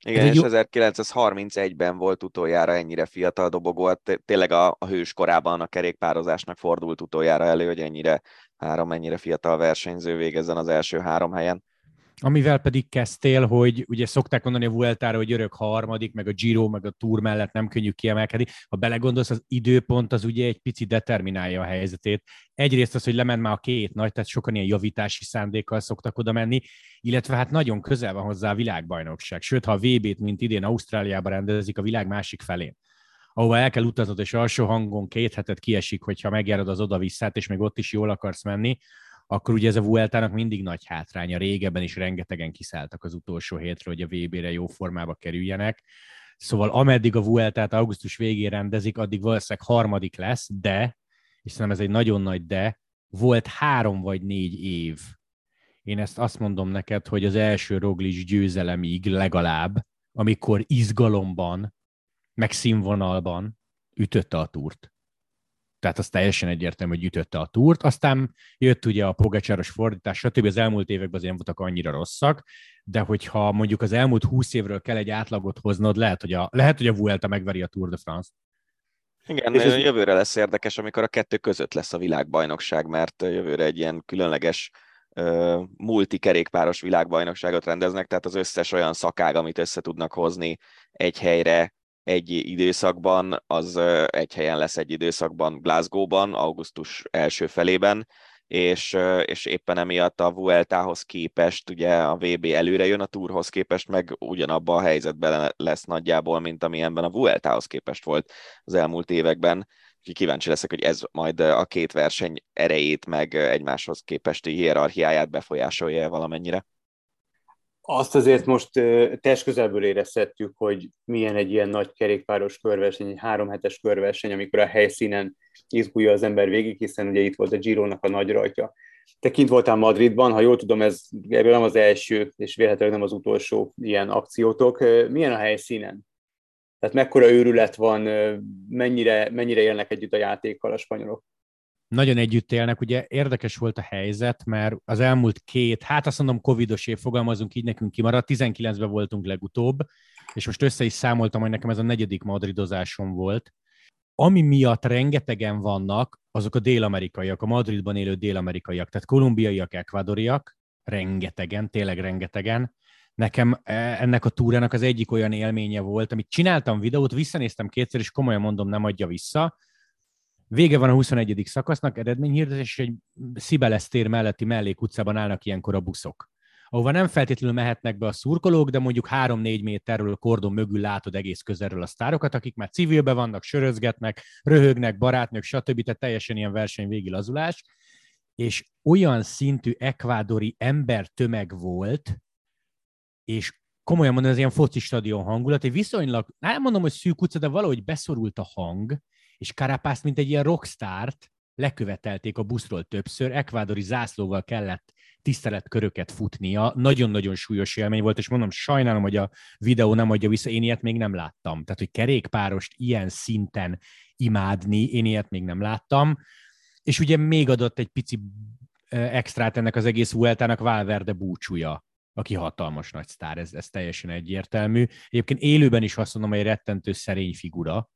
Igen, és jó... 1931-ben volt utoljára ennyire fiatal dobogó, tényleg a, a hős korában a kerékpározásnak fordult utoljára elő, hogy ennyire három, ennyire fiatal versenyző végezzen az első három helyen. Amivel pedig kezdtél, hogy ugye szokták mondani a Vueltára, hogy örök harmadik, meg a Giro, meg a Tour mellett nem könnyű kiemelkedni. Ha belegondolsz, az időpont az ugye egy picit determinálja a helyzetét. Egyrészt az, hogy lement már a két nagy, tehát sokan ilyen javítási szándékkal szoktak oda menni, illetve hát nagyon közel van hozzá a világbajnokság. Sőt, ha a VB-t, mint idén Ausztráliában rendezik a világ másik felén, ahova el kell utaznod, és alsó hangon két hetet kiesik, hogyha megjárod az oda-visszát, és még ott is jól akarsz menni, akkor ugye ez a Vueltának mindig nagy hátránya. Régebben is rengetegen kiszálltak az utolsó hétről, hogy a VB-re jó formába kerüljenek. Szóval ameddig a Vueltát augusztus végén rendezik, addig valószínűleg harmadik lesz, de, és szerintem ez egy nagyon nagy de, volt három vagy négy év. Én ezt azt mondom neked, hogy az első Roglic győzelemig legalább, amikor izgalomban, meg színvonalban ütötte a túrt tehát az teljesen egyértelmű, hogy ütötte a túrt. Aztán jött ugye a Pogacsáros fordítás, stb. az elmúlt években azért nem voltak annyira rosszak, de hogyha mondjuk az elmúlt húsz évről kell egy átlagot hoznod, lehet, hogy a, lehet, hogy a Vuelta megveri a Tour de France. Igen, és ez... jövőre lesz érdekes, amikor a kettő között lesz a világbajnokság, mert jövőre egy ilyen különleges uh, multikerékpáros világbajnokságot rendeznek, tehát az összes olyan szakág, amit össze tudnak hozni egy helyre, egy időszakban, az egy helyen lesz egy időszakban Glasgow-ban, augusztus első felében, és, és éppen emiatt a Vueltához képest, ugye a VB előre jön a Tourhoz képest, meg ugyanabban a helyzetben lesz nagyjából, mint amilyenben a Vueltához képest volt az elmúlt években. Kíváncsi leszek, hogy ez majd a két verseny erejét, meg egymáshoz képesti hierarchiáját befolyásolja valamennyire. Azt azért most test közelből érezhettük, hogy milyen egy ilyen nagy kerékpáros körverseny, egy háromhetes körverseny, amikor a helyszínen izgulja az ember végig, hiszen ugye itt volt a Gironak a nagy rajtja. te kint voltál Madridban, ha jól tudom, ez ebből nem az első, és véletlenül nem az utolsó ilyen akciótok. Milyen a helyszínen? Tehát mekkora őrület van, mennyire, mennyire élnek együtt a játékkal a spanyolok? Nagyon együtt élnek, ugye érdekes volt a helyzet, mert az elmúlt két, hát azt mondom covidos év, fogalmazunk így, nekünk kimaradt, 19-ben voltunk legutóbb, és most össze is számoltam, hogy nekem ez a negyedik madridozásom volt, ami miatt rengetegen vannak, azok a dél-amerikaiak, a Madridban élő dél-amerikaiak, tehát kolumbiaiak, ekvadoriak, rengetegen, tényleg rengetegen. Nekem e, ennek a túrának az egyik olyan élménye volt, amit csináltam videót, visszanéztem kétszer, és komolyan mondom, nem adja vissza. Vége van a 21. szakasznak, eredményhirdetés, és egy Szibelesz tér melletti mellékutcában állnak ilyenkor a buszok ahova nem feltétlenül mehetnek be a szurkolók, de mondjuk 3-4 méterről kordon mögül látod egész közelről a sztárokat, akik már civilbe vannak, sörözgetnek, röhögnek, barátnők, stb. Tehát teljesen ilyen verseny lazulás. És olyan szintű ekvádori ember tömeg volt, és komolyan mondom, ez ilyen foci stadion hangulat, egy viszonylag, nem mondom, hogy szűk utca, de valahogy beszorult a hang, és Karapászt, mint egy ilyen rockstárt, lekövetelték a buszról többször, ekvádori zászlóval kellett tiszteletköröket futnia. Nagyon-nagyon súlyos élmény volt, és mondom, sajnálom, hogy a videó nem adja vissza, én ilyet még nem láttam. Tehát, hogy kerékpárost ilyen szinten imádni, én ilyet még nem láttam. És ugye még adott egy pici extrát ennek az egész Vueltának Valverde búcsúja aki hatalmas nagy sztár, ez, ez teljesen egyértelmű. Egyébként élőben is azt mondom, hogy rettentő szerény figura,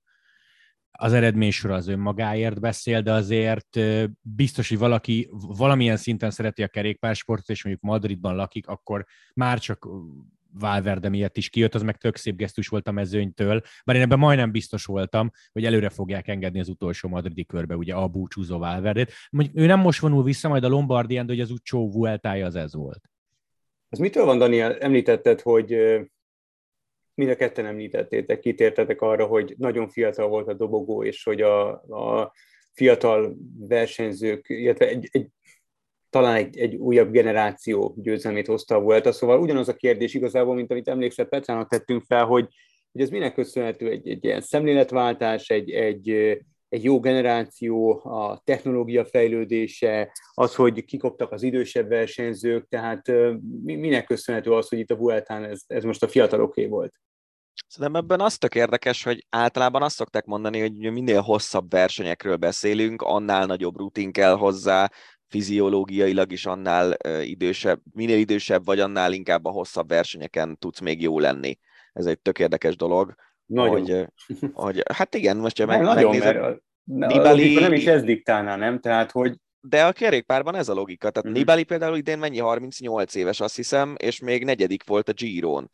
az eredménysor az önmagáért beszél, de azért biztos, hogy valaki valamilyen szinten szereti a kerékpársportot, és mondjuk Madridban lakik, akkor már csak Valverde miatt is kijött, az meg tök szép gesztus volt a mezőnytől, bár én ebben majdnem biztos voltam, hogy előre fogják engedni az utolsó madridi körbe, ugye a búcsúzó Valverdét. Mondjuk ő nem most vonul vissza majd a Lombardián, de hogy az utcsó Vueltája az ez volt. Az mitől van, Daniel? Említetted, hogy mind a ketten említettétek, kitértetek arra, hogy nagyon fiatal volt a dobogó, és hogy a, a fiatal versenyzők, illetve egy, egy, talán egy, egy újabb generáció győzelmét hozta a Vuelta. Szóval ugyanaz a kérdés igazából, mint amit emlékszel Petrának tettünk fel, hogy, hogy ez minek köszönhető egy, egy ilyen szemléletváltás, egy, egy, egy jó generáció, a technológia fejlődése, az, hogy kikoptak az idősebb versenyzők, tehát minek köszönhető az, hogy itt a Vueltán ez, ez most a fiataloké volt? Szerintem ebben az tök érdekes, hogy általában azt szokták mondani, hogy minél hosszabb versenyekről beszélünk, annál nagyobb rutin kell hozzá, fiziológiailag is annál idősebb, minél idősebb vagy, annál inkább a hosszabb versenyeken tudsz még jó lenni. Ez egy tök érdekes dolog. Nagyon. Hogy, hogy, hát igen, most ha meg, nagyon, megnézed, mert Nibali... nem is ez diktálná, nem? Tehát, hogy de a kerékpárban ez a logika. Tehát mm-hmm. Nibali például idén mennyi 38 éves, azt hiszem, és még negyedik volt a Giron.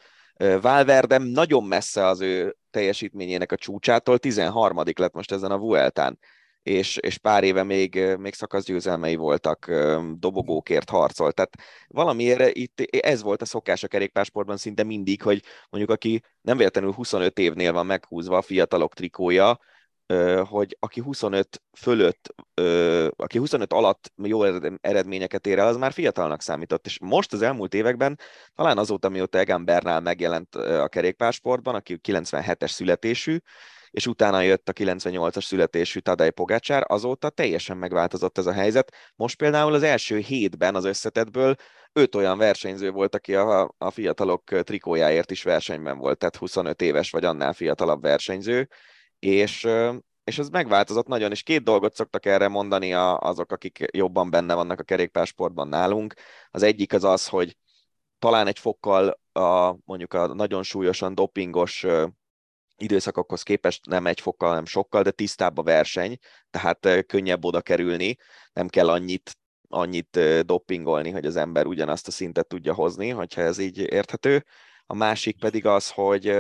Valverde nagyon messze az ő teljesítményének a csúcsától, 13 lett most ezen a Vueltán, és, és pár éve még, még szakaszgyőzelmei voltak, dobogókért harcolt. Tehát valamiért itt ez volt a szokás a kerékpársportban szinte mindig, hogy mondjuk aki nem véletlenül 25 évnél van meghúzva a fiatalok trikója, hogy aki 25 fölött, aki 25 alatt jó eredményeket ér el, az már fiatalnak számított. És most az elmúlt években, talán azóta, mióta Egan Bernal megjelent a kerékpársportban, aki 97-es születésű, és utána jött a 98-as születésű Tadej Pogácsár, azóta teljesen megváltozott ez a helyzet. Most például az első hétben az összetetből öt olyan versenyző volt, aki a, a fiatalok trikójáért is versenyben volt, tehát 25 éves vagy annál fiatalabb versenyző, és, és ez megváltozott nagyon, és két dolgot szoktak erre mondani azok, akik jobban benne vannak a kerékpársportban nálunk. Az egyik az az, hogy talán egy fokkal a, mondjuk a nagyon súlyosan dopingos időszakokhoz képest nem egy fokkal, hanem sokkal, de tisztább a verseny, tehát könnyebb oda kerülni, nem kell annyit, annyit dopingolni, hogy az ember ugyanazt a szintet tudja hozni, hogyha ez így érthető. A másik pedig az, hogy,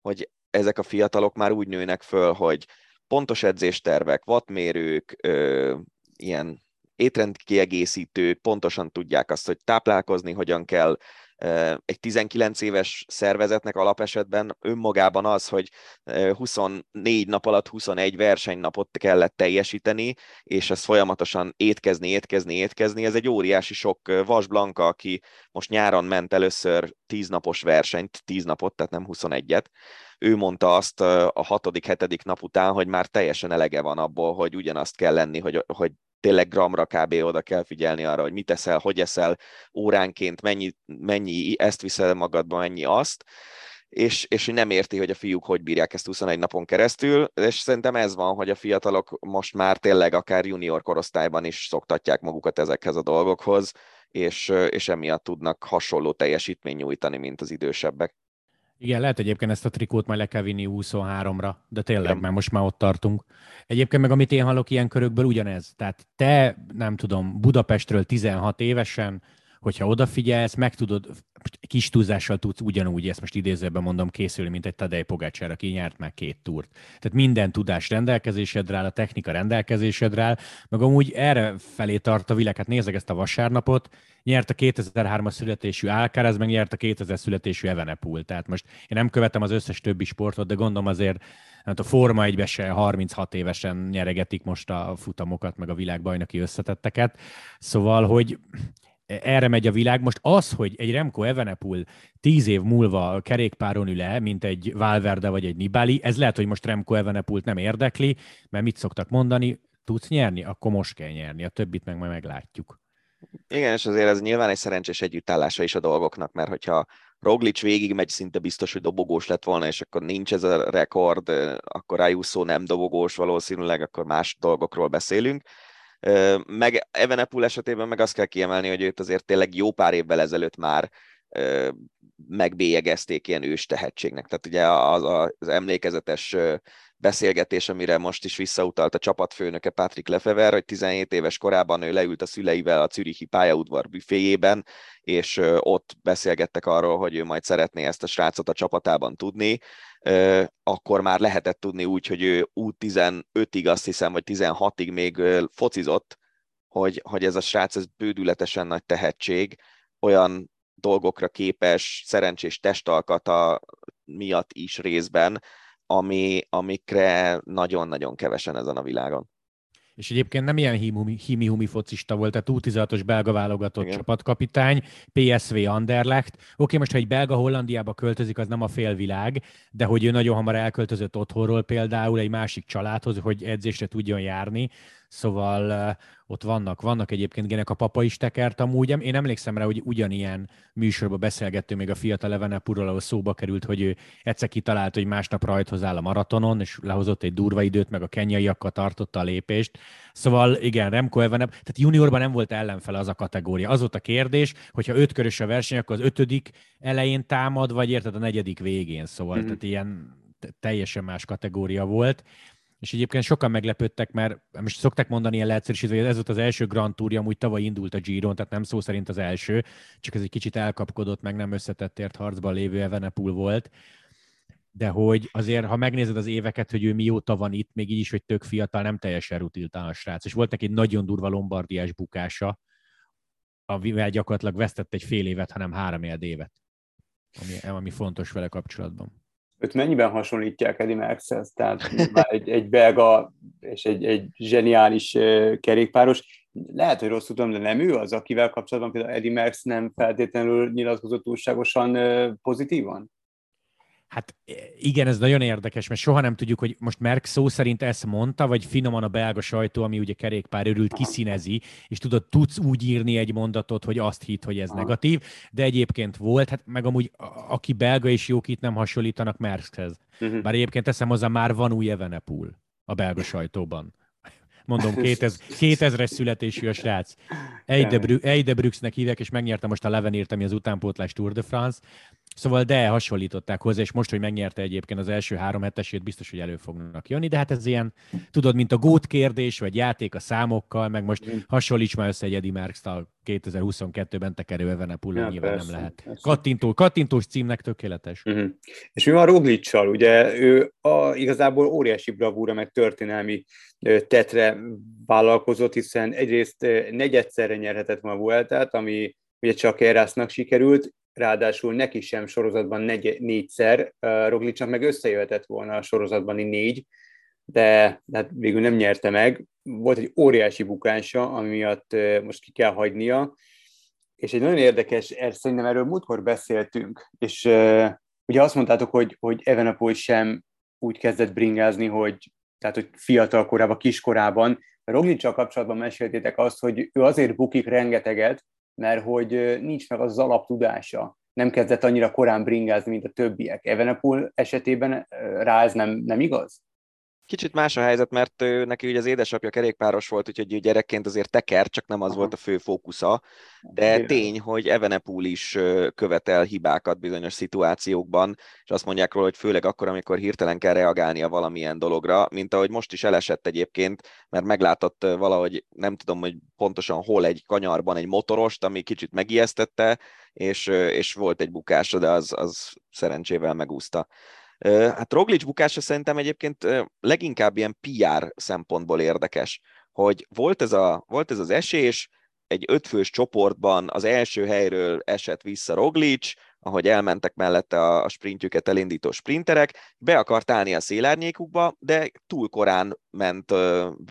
hogy ezek a fiatalok már úgy nőnek föl, hogy pontos edzéstervek, wattmérők, ilyen étrendkiegészítők pontosan tudják azt, hogy táplálkozni hogyan kell, egy 19 éves szervezetnek alapesetben önmagában az, hogy 24 nap alatt 21 versenynapot kellett teljesíteni, és ezt folyamatosan étkezni, étkezni, étkezni, ez egy óriási sok. Vas Blanka, aki most nyáron ment először 10 napos versenyt, 10 napot, tehát nem 21-et, ő mondta azt a hatodik, hetedik nap után, hogy már teljesen elege van abból, hogy ugyanazt kell lenni, hogy, hogy tényleg gramra kb. oda kell figyelni arra, hogy mit eszel, hogy eszel óránként, mennyi, mennyi ezt viszel magadba, mennyi azt, és, és nem érti, hogy a fiúk hogy bírják ezt 21 napon keresztül, és szerintem ez van, hogy a fiatalok most már tényleg akár junior korosztályban is szoktatják magukat ezekhez a dolgokhoz, és, és emiatt tudnak hasonló teljesítmény nyújtani, mint az idősebbek. Igen, lehet egyébként ezt a trikót majd le kell vinni 23-ra, de tényleg, Igen. mert most már ott tartunk. Egyébként meg amit én hallok ilyen körökből ugyanez. Tehát te, nem tudom, Budapestről 16 évesen hogyha odafigyelsz, meg tudod, kis túlzással tudsz ugyanúgy, ezt most idézőben mondom, készülni, mint egy Tadej Pogácsár, aki nyert meg két túrt. Tehát minden tudás rendelkezésedre áll, a technika rendelkezésedre áll, meg amúgy erre felé tart a világ. Hát nézzek ezt a vasárnapot, nyert a 2003-as születésű Alcaraz, meg nyert a 2000 születésű Evenepul. Tehát most én nem követem az összes többi sportot, de gondolom azért hát a Forma 1 se 36 évesen nyeregetik most a futamokat, meg a világbajnoki összetetteket. Szóval, hogy erre megy a világ. Most az, hogy egy Remco Evenepul tíz év múlva kerékpáron ül mint egy Valverde vagy egy Nibali, ez lehet, hogy most Remco Evenepult nem érdekli, mert mit szoktak mondani, tudsz nyerni, akkor most kell nyerni, a többit meg majd meglátjuk. Igen, és azért ez nyilván egy szerencsés együttállása is a dolgoknak, mert hogyha Roglic végig megy, szinte biztos, hogy dobogós lett volna, és akkor nincs ez a rekord, akkor Ayuso nem dobogós valószínűleg, akkor más dolgokról beszélünk meg Evenepul esetében meg azt kell kiemelni, hogy őt azért tényleg jó pár évvel ezelőtt már megbélyegezték ilyen ős tehetségnek. Tehát ugye az, az emlékezetes beszélgetés, amire most is visszautalt a csapatfőnöke Patrick Lefever, hogy 17 éves korában ő leült a szüleivel a Zürichi pályaudvar büféjében, és ott beszélgettek arról, hogy ő majd szeretné ezt a srácot a csapatában tudni, akkor már lehetett tudni úgy, hogy ő U15-ig azt hiszem, vagy 16-ig még focizott, hogy, hogy ez a srác ez bődületesen nagy tehetség, olyan dolgokra képes, szerencsés testalkata miatt is részben, ami, amikre nagyon-nagyon kevesen ezen a világon. És egyébként nem ilyen himi-humi focista volt, tehát U16-os belga válogatott Igen. csapatkapitány, PSV Anderlecht. Oké, most ha egy belga Hollandiába költözik, az nem a félvilág, de hogy ő nagyon hamar elköltözött otthonról például egy másik családhoz, hogy edzésre tudjon járni, Szóval ott vannak, vannak egyébként genek, a papa is tekert amúgy. Én emlékszem rá, hogy ugyanilyen műsorba beszélgettünk még a fiatal Evenepurral, ahol szóba került, hogy ő egyszer kitalált, hogy másnap rajthoz áll a maratonon, és lehozott egy durva időt, meg a kenyaiakkal tartotta a lépést. Szóval igen, Remco Evenep, tehát juniorban nem volt ellenfele az a kategória. Az volt a kérdés, hogyha ötkörös a verseny, akkor az ötödik elején támad, vagy érted a negyedik végén. Szóval mm-hmm. tehát ilyen teljesen más kategória volt és egyébként sokan meglepődtek, mert most szokták mondani ilyen leegyszerűsítve, hogy ez volt az első Grand Tour, amúgy tavaly indult a Giron, tehát nem szó szerint az első, csak ez egy kicsit elkapkodott, meg nem összetettért harcban lévő Evenepul volt. De hogy azért, ha megnézed az éveket, hogy ő mióta van itt, még így is, hogy tök fiatal, nem teljesen rutiltán a srác. És volt neki egy nagyon durva lombardiás bukása, amivel gyakorlatilag vesztett egy fél évet, hanem három évet, ami, ami fontos vele kapcsolatban őt mennyiben hasonlítják Eddie Merckxhez? Tehát egy, egy belga és egy, egy zseniális kerékpáros. Lehet, hogy rosszul tudom, de nem ő az, akivel kapcsolatban például Eddie Merckx nem feltétlenül nyilatkozott túlságosan pozitívan? Hát igen, ez nagyon érdekes, mert soha nem tudjuk, hogy most Merck szó szerint ezt mondta, vagy finoman a belga sajtó, ami ugye kerékpár örült, kiszínezi, és tudod, tudsz úgy írni egy mondatot, hogy azt hitt, hogy ez negatív, de egyébként volt, hát meg amúgy aki belga és jók itt nem hasonlítanak Merckhez. Uh-huh. Bár egyébként teszem hozzá, már van új Evenepul a belga sajtóban. Mondom, 2000-es születésű a srác. Eide Brüxnek hívják, és megnyerte most a Levenért, ami az utánpótlás Tour de France. Szóval de hasonlították hozzá, és most, hogy megnyerte egyébként az első három hetesét, biztos, hogy elő fognak jönni, de hát ez ilyen, tudod, mint a gót kérdés, vagy játék a számokkal, meg most mm. hasonlíts már össze egy Eddie merckx 2022-ben tekerő Evenepul, ja, nyilván persze, nem lehet. Kattintó, kattintós címnek tökéletes. Uh-huh. És mi van Roglicsal? Ugye ő a, igazából óriási bravúra, meg történelmi tetre vállalkozott, hiszen egyrészt negyedszerre nyerhetett ma Vueltát, ami ugye csak Erásznak sikerült, ráadásul neki sem sorozatban negy, négyszer, Roglicsnak meg összejöhetett volna a sorozatban négy, de, de hát végül nem nyerte meg. Volt egy óriási bukása, ami miatt most ki kell hagynia, és egy nagyon érdekes, er, szerintem erről múltkor beszéltünk, és ugye azt mondtátok, hogy, hogy Evenepoel sem úgy kezdett bringázni, hogy tehát hogy fiatal korában, kiskorában. Roglicsal kapcsolatban meséltétek azt, hogy ő azért bukik rengeteget, mert hogy nincs meg az, alaptudása. Nem kezdett annyira korán bringázni, mint a többiek. Evenepoel esetében rá ez nem, nem igaz? Kicsit más a helyzet, mert neki ugye az édesapja kerékpáros volt, úgyhogy gyerekként azért teker, csak nem az Aha. volt a fő fókusza, de tény, hogy Evenepul is követel hibákat bizonyos szituációkban, és azt mondják róla, hogy főleg akkor, amikor hirtelen kell reagálnia valamilyen dologra, mint ahogy most is elesett egyébként, mert meglátott valahogy, nem tudom, hogy pontosan hol egy kanyarban egy motorost, ami kicsit megijesztette, és, és volt egy bukása, de az, az szerencsével megúszta. Hát Roglic bukása szerintem egyébként leginkább ilyen PR szempontból érdekes, hogy volt ez, a, volt ez az esés, egy ötfős csoportban az első helyről esett vissza Roglic, ahogy elmentek mellette a sprintjüket elindító sprinterek, be akart állni a szélárnyékukba, de túl korán ment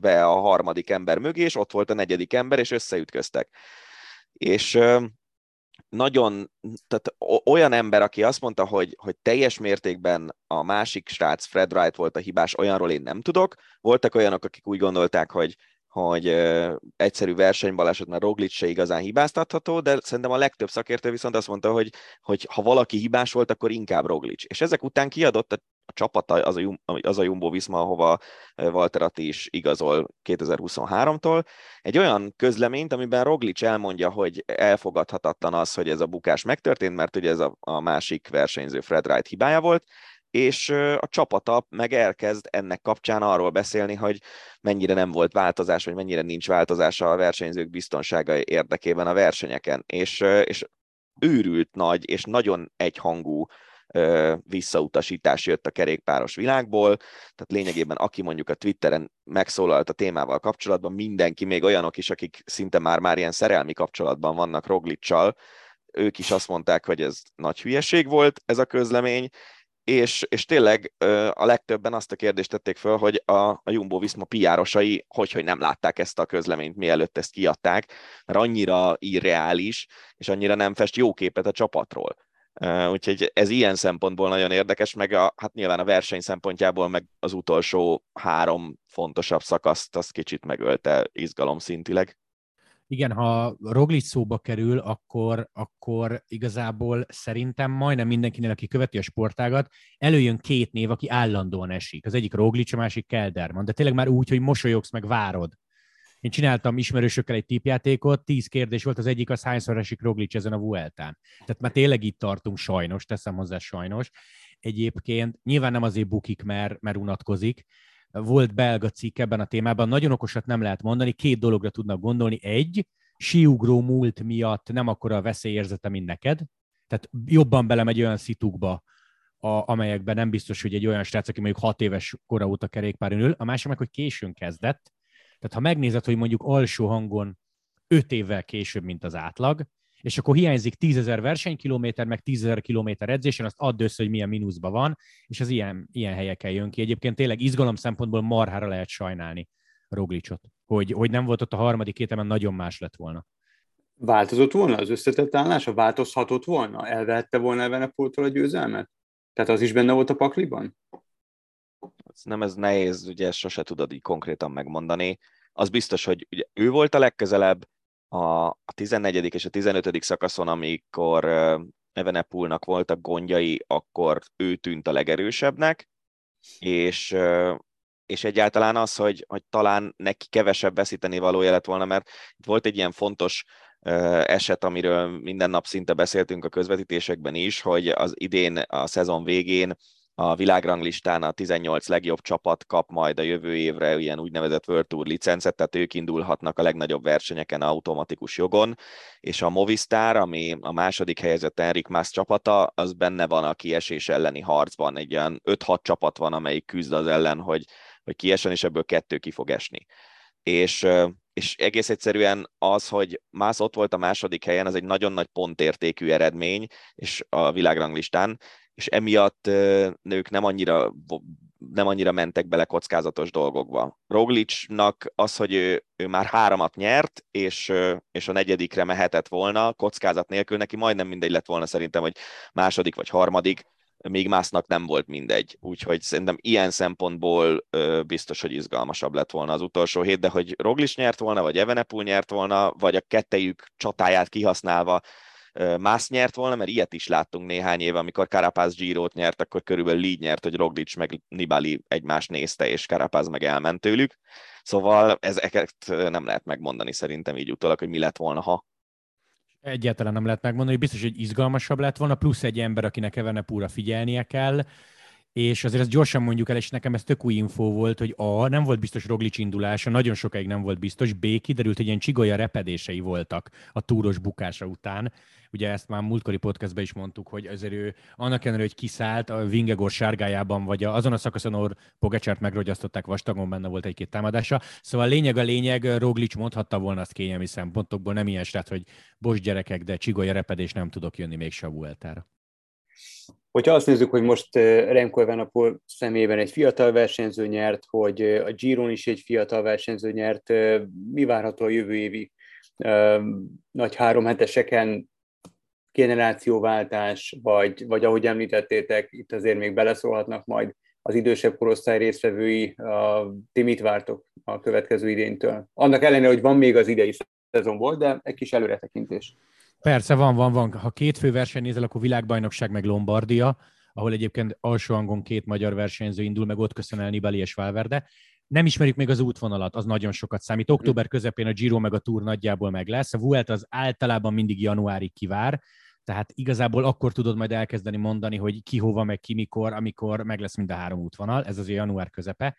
be a harmadik ember mögé, és ott volt a negyedik ember, és összeütköztek. És nagyon, tehát olyan ember, aki azt mondta, hogy, hogy teljes mértékben a másik srác, Fred Wright volt a hibás, olyanról én nem tudok. Voltak olyanok, akik úgy gondolták, hogy, hogy uh, egyszerű versenybaleset, mert Roglic se igazán hibáztatható, de szerintem a legtöbb szakértő viszont azt mondta, hogy, hogy ha valaki hibás volt, akkor inkább Roglic. És ezek után kiadott a a csapata, az a, az a Jumbo Visma, ahova Walter Atti is igazol 2023-tól, egy olyan közleményt, amiben Roglic elmondja, hogy elfogadhatatlan az, hogy ez a bukás megtörtént, mert ugye ez a, a másik versenyző Fred Wright hibája volt, és a csapata meg elkezd ennek kapcsán arról beszélni, hogy mennyire nem volt változás, vagy mennyire nincs változása a versenyzők biztonsága érdekében a versenyeken, és, és őrült nagy és nagyon egyhangú visszautasítás jött a kerékpáros világból, tehát lényegében aki mondjuk a Twitteren megszólalt a témával kapcsolatban, mindenki, még olyanok is, akik szinte már-már ilyen szerelmi kapcsolatban vannak Roglicsal, ők is azt mondták, hogy ez nagy hülyeség volt ez a közlemény, és, és tényleg a legtöbben azt a kérdést tették föl, hogy a, a Jumbo Visma piárosai hogy, hogy nem látták ezt a közleményt, mielőtt ezt kiadták, mert annyira irreális, és annyira nem fest jó képet a csapatról. Úgyhogy ez ilyen szempontból nagyon érdekes, meg a, hát nyilván a verseny szempontjából meg az utolsó három fontosabb szakaszt az kicsit megölte izgalom szintileg. Igen, ha Roglic szóba kerül, akkor, akkor igazából szerintem majdnem mindenkinél, aki követi a sportágat, előjön két név, aki állandóan esik. Az egyik Roglic, a másik Kelderman, de tényleg már úgy, hogy mosolyogsz, meg várod. Én csináltam ismerősökkel egy tipjátékot, tíz kérdés volt, az egyik az hányszor esik Roglic ezen a Vueltán. Tehát már tényleg itt tartunk sajnos, teszem hozzá sajnos. Egyébként nyilván nem azért bukik, mert, mert unatkozik, volt belga cikk ebben a témában, nagyon okosat nem lehet mondani, két dologra tudnak gondolni. Egy, siugró múlt miatt nem akkora a veszélyérzete, mint neked, tehát jobban belemegy olyan szitukba, a, amelyekben nem biztos, hogy egy olyan srác, aki mondjuk hat éves kora óta kerékpáron ül, a másik meg, hogy későn kezdett, tehát ha megnézed, hogy mondjuk alsó hangon 5 évvel később, mint az átlag, és akkor hiányzik 10 ezer versenykilométer, meg 10 ezer kilométer edzésen, azt add össze, hogy milyen mínuszban van, és az ilyen, ilyen helyeken jön ki. Egyébként tényleg izgalom szempontból marhára lehet sajnálni Roglicot, hogy, hogy nem volt ott a harmadik hétemen, nagyon más lett volna. Változott volna az összetett állása? Változhatott volna? Elvehette volna Evenepoltól a győzelmet? Tehát az is benne volt a pakliban? Nem ez nehéz, ugye ezt sose tudod így konkrétan megmondani. Az biztos, hogy ugye ő volt a legközelebb a, a 14. és a 15. szakaszon, amikor Evenepulnak voltak gondjai, akkor ő tűnt a legerősebbnek, és, és egyáltalán az, hogy, hogy talán neki kevesebb veszíteni valója lett volna, mert itt volt egy ilyen fontos eset, amiről minden nap szinte beszéltünk a közvetítésekben is, hogy az idén a szezon végén a világranglistán a 18 legjobb csapat kap majd a jövő évre ilyen úgynevezett World Tour licencet, tehát ők indulhatnak a legnagyobb versenyeken automatikus jogon, és a Movistar, ami a második helyezett Enrik Mas csapata, az benne van a kiesés elleni harcban. Egy olyan 5-6 csapat van, amelyik küzd az ellen, hogy, hogy kiesen, és ebből kettő ki fog esni. És és egész egyszerűen az, hogy Mász ott volt a második helyen, az egy nagyon nagy pontértékű eredmény, és a világranglistán, és emiatt nők nem annyira, nem annyira mentek bele kockázatos dolgokba. Roglicnak az, hogy ő, ő már háromat nyert, és, és a negyedikre mehetett volna kockázat nélkül, neki majdnem mindegy lett volna szerintem, hogy második vagy harmadik, még másnak nem volt mindegy. Úgyhogy szerintem ilyen szempontból biztos, hogy izgalmasabb lett volna az utolsó hét, de hogy Roglic nyert volna, vagy Evenepul nyert volna, vagy a kettejük csatáját kihasználva más nyert volna, mert ilyet is láttunk néhány éve, amikor Carapaz Giro-t nyert, akkor körülbelül így nyert, hogy Roglic meg Nibali egymást nézte, és Carapaz meg elment tőlük. Szóval ezeket nem lehet megmondani szerintem így utólag, hogy mi lett volna, ha Egyáltalán nem lehet megmondani, biztos, hogy izgalmasabb lett volna, plusz egy ember, akinek Evenepúra figyelnie kell, és azért ezt gyorsan mondjuk el, és nekem ez tök új infó volt, hogy A, nem volt biztos Roglic indulása, nagyon sokáig nem volt biztos, B, kiderült, hogy ilyen csigolya repedései voltak a túros bukása után. Ugye ezt már múltkori podcastban is mondtuk, hogy azért ő annak ellenére, hogy kiszállt a Vingegor sárgájában, vagy azon a szakaszon, ahol Pogacsát megrogyasztották, vastagon benne volt egy-két támadása. Szóval a lényeg a lényeg, Roglic mondhatta volna azt kényelmi szempontokból, nem ilyen srác, hogy bos gyerekek, de csigolya repedés nem tudok jönni még se Vueltára. Hogyha azt nézzük, hogy most Remco Evenepoel szemében egy fiatal versenyző nyert, hogy a Giron is egy fiatal versenyző nyert, mi várható a jövő évi nagy három heteseken generációváltás, vagy, vagy ahogy említettétek, itt azért még beleszólhatnak majd az idősebb korosztály résztvevői, ti mit vártok a következő idéntől? Annak ellenére, hogy van még az idei szezon volt, de egy kis előretekintés. Persze, van, van, van. Ha két fő verseny nézel, akkor világbajnokság meg Lombardia, ahol egyébként alsó hangon két magyar versenyző indul, meg ott köszön el Nibali és Valverde. Nem ismerjük még az útvonalat, az nagyon sokat számít. Október közepén a Giro meg a Tour nagyjából meg lesz. A Vuelta az általában mindig januárig kivár, tehát igazából akkor tudod majd elkezdeni mondani, hogy ki hova, meg ki mikor, amikor meg lesz mind a három útvonal, ez az január közepe.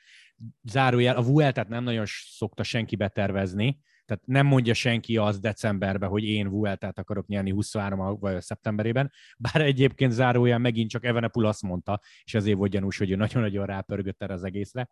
Zárójel, a Vueltát nem nagyon szokta senki betervezni, tehát nem mondja senki az decemberben, hogy én Vueltát akarok nyerni 23 vagy szeptemberében, bár egyébként zárójel megint csak Evenepul azt mondta, és azért volt gyanús, hogy ő nagyon-nagyon rápörgött erre az egészre.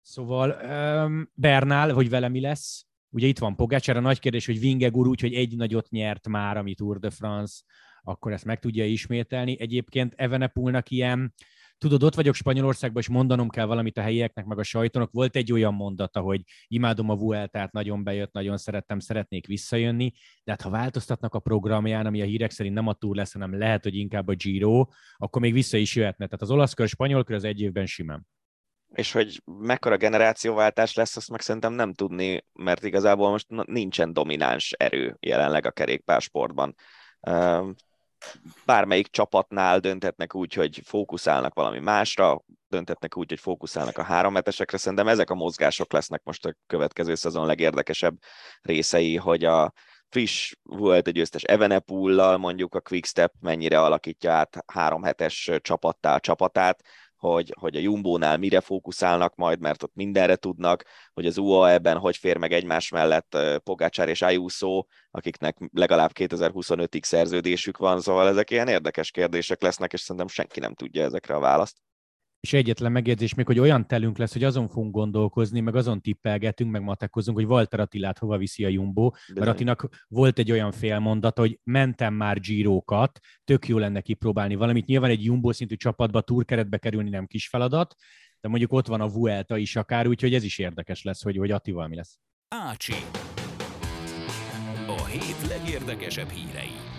Szóval um, Bernál, hogy vele mi lesz, ugye itt van Pogácsár, a nagy kérdés, hogy Vingegur úgy, hogy egy nagyot nyert már, ami Tour de France, akkor ezt meg tudja ismételni. Egyébként Evenepulnak ilyen tudod, ott vagyok Spanyolországban, és mondanom kell valamit a helyieknek, meg a sajtónak. Volt egy olyan mondata, hogy imádom a Vueltát, nagyon bejött, nagyon szerettem, szeretnék visszajönni, de hát ha változtatnak a programján, ami a hírek szerint nem a túl lesz, hanem lehet, hogy inkább a Giro, akkor még vissza is jöhetne. Tehát az olasz kör, spanyol kör az egy évben simán. És hogy mekkora generációváltás lesz, azt meg szerintem nem tudni, mert igazából most nincsen domináns erő jelenleg a kerékpársportban bármelyik csapatnál dönthetnek úgy, hogy fókuszálnak valami másra, dönthetnek úgy, hogy fókuszálnak a három hetesekre. Szerintem ezek a mozgások lesznek most a következő szezon legérdekesebb részei, hogy a friss volt egy győztes Evenepullal mondjuk a Quickstep mennyire alakítja át három hetes csapattá a csapatát, hogy, hogy a Jumbo-nál mire fókuszálnak majd, mert ott mindenre tudnak, hogy az UAE-ben hogy fér meg egymás mellett Pogácsár és Ayuso, akiknek legalább 2025-ig szerződésük van, szóval ezek ilyen érdekes kérdések lesznek, és szerintem senki nem tudja ezekre a választ. És egyetlen megjegyzés még, hogy olyan telünk lesz, hogy azon fogunk gondolkozni, meg azon tippelgetünk, meg matekozunk, hogy Walter Attilát hova viszi a Jumbo, Bizony. mert Attinak volt egy olyan félmondat, hogy mentem már gyírókat, tök jó lenne kipróbálni valamit. Nyilván egy Jumbo szintű csapatba túrkeretbe kerülni nem kis feladat, de mondjuk ott van a Vuelta is akár, úgyhogy ez is érdekes lesz, hogy, hogy Attival mi lesz. Ácsi. A hét legérdekesebb hírei.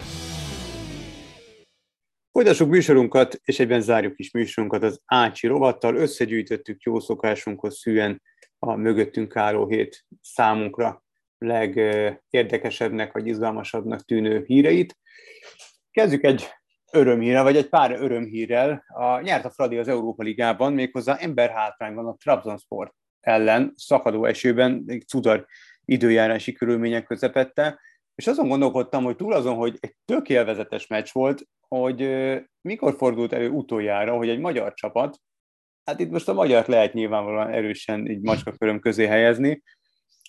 Folytassuk műsorunkat, és egyben zárjuk is műsorunkat az Ácsi rovattal. Összegyűjtöttük jó szokásunkhoz szűen a mögöttünk álló hét számunkra legérdekesebbnek vagy izgalmasabbnak tűnő híreit. Kezdjük egy örömhírrel, vagy egy pár örömhírrel. A, nyert a Fradi az Európa Ligában, méghozzá emberhátrányban a Trabzonsport ellen, szakadó esőben, egy cudar időjárási körülmények közepette, és azon gondolkodtam, hogy túl azon, hogy egy tök élvezetes meccs volt, hogy mikor fordult elő utoljára, hogy egy magyar csapat, hát itt most a magyar lehet nyilvánvalóan erősen így macskaköröm közé helyezni,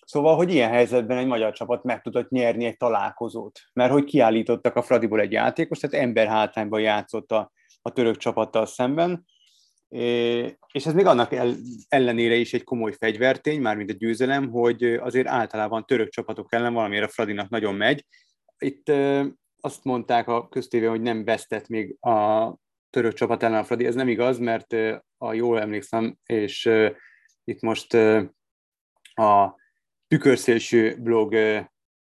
Szóval, hogy ilyen helyzetben egy magyar csapat meg tudott nyerni egy találkozót, mert hogy kiállítottak a Fradiból egy játékos, tehát ember hátrányban játszott a, a török csapattal szemben, és ez még annak ellenére is egy komoly fegyvertény, mármint a győzelem, hogy azért általában török csapatok ellen valamiért a Fradinak nagyon megy. Itt azt mondták a köztévé, hogy nem vesztett még a török csapat ellen a Fradi. Ez nem igaz, mert a jól emlékszem, és itt most a tükörszélső blog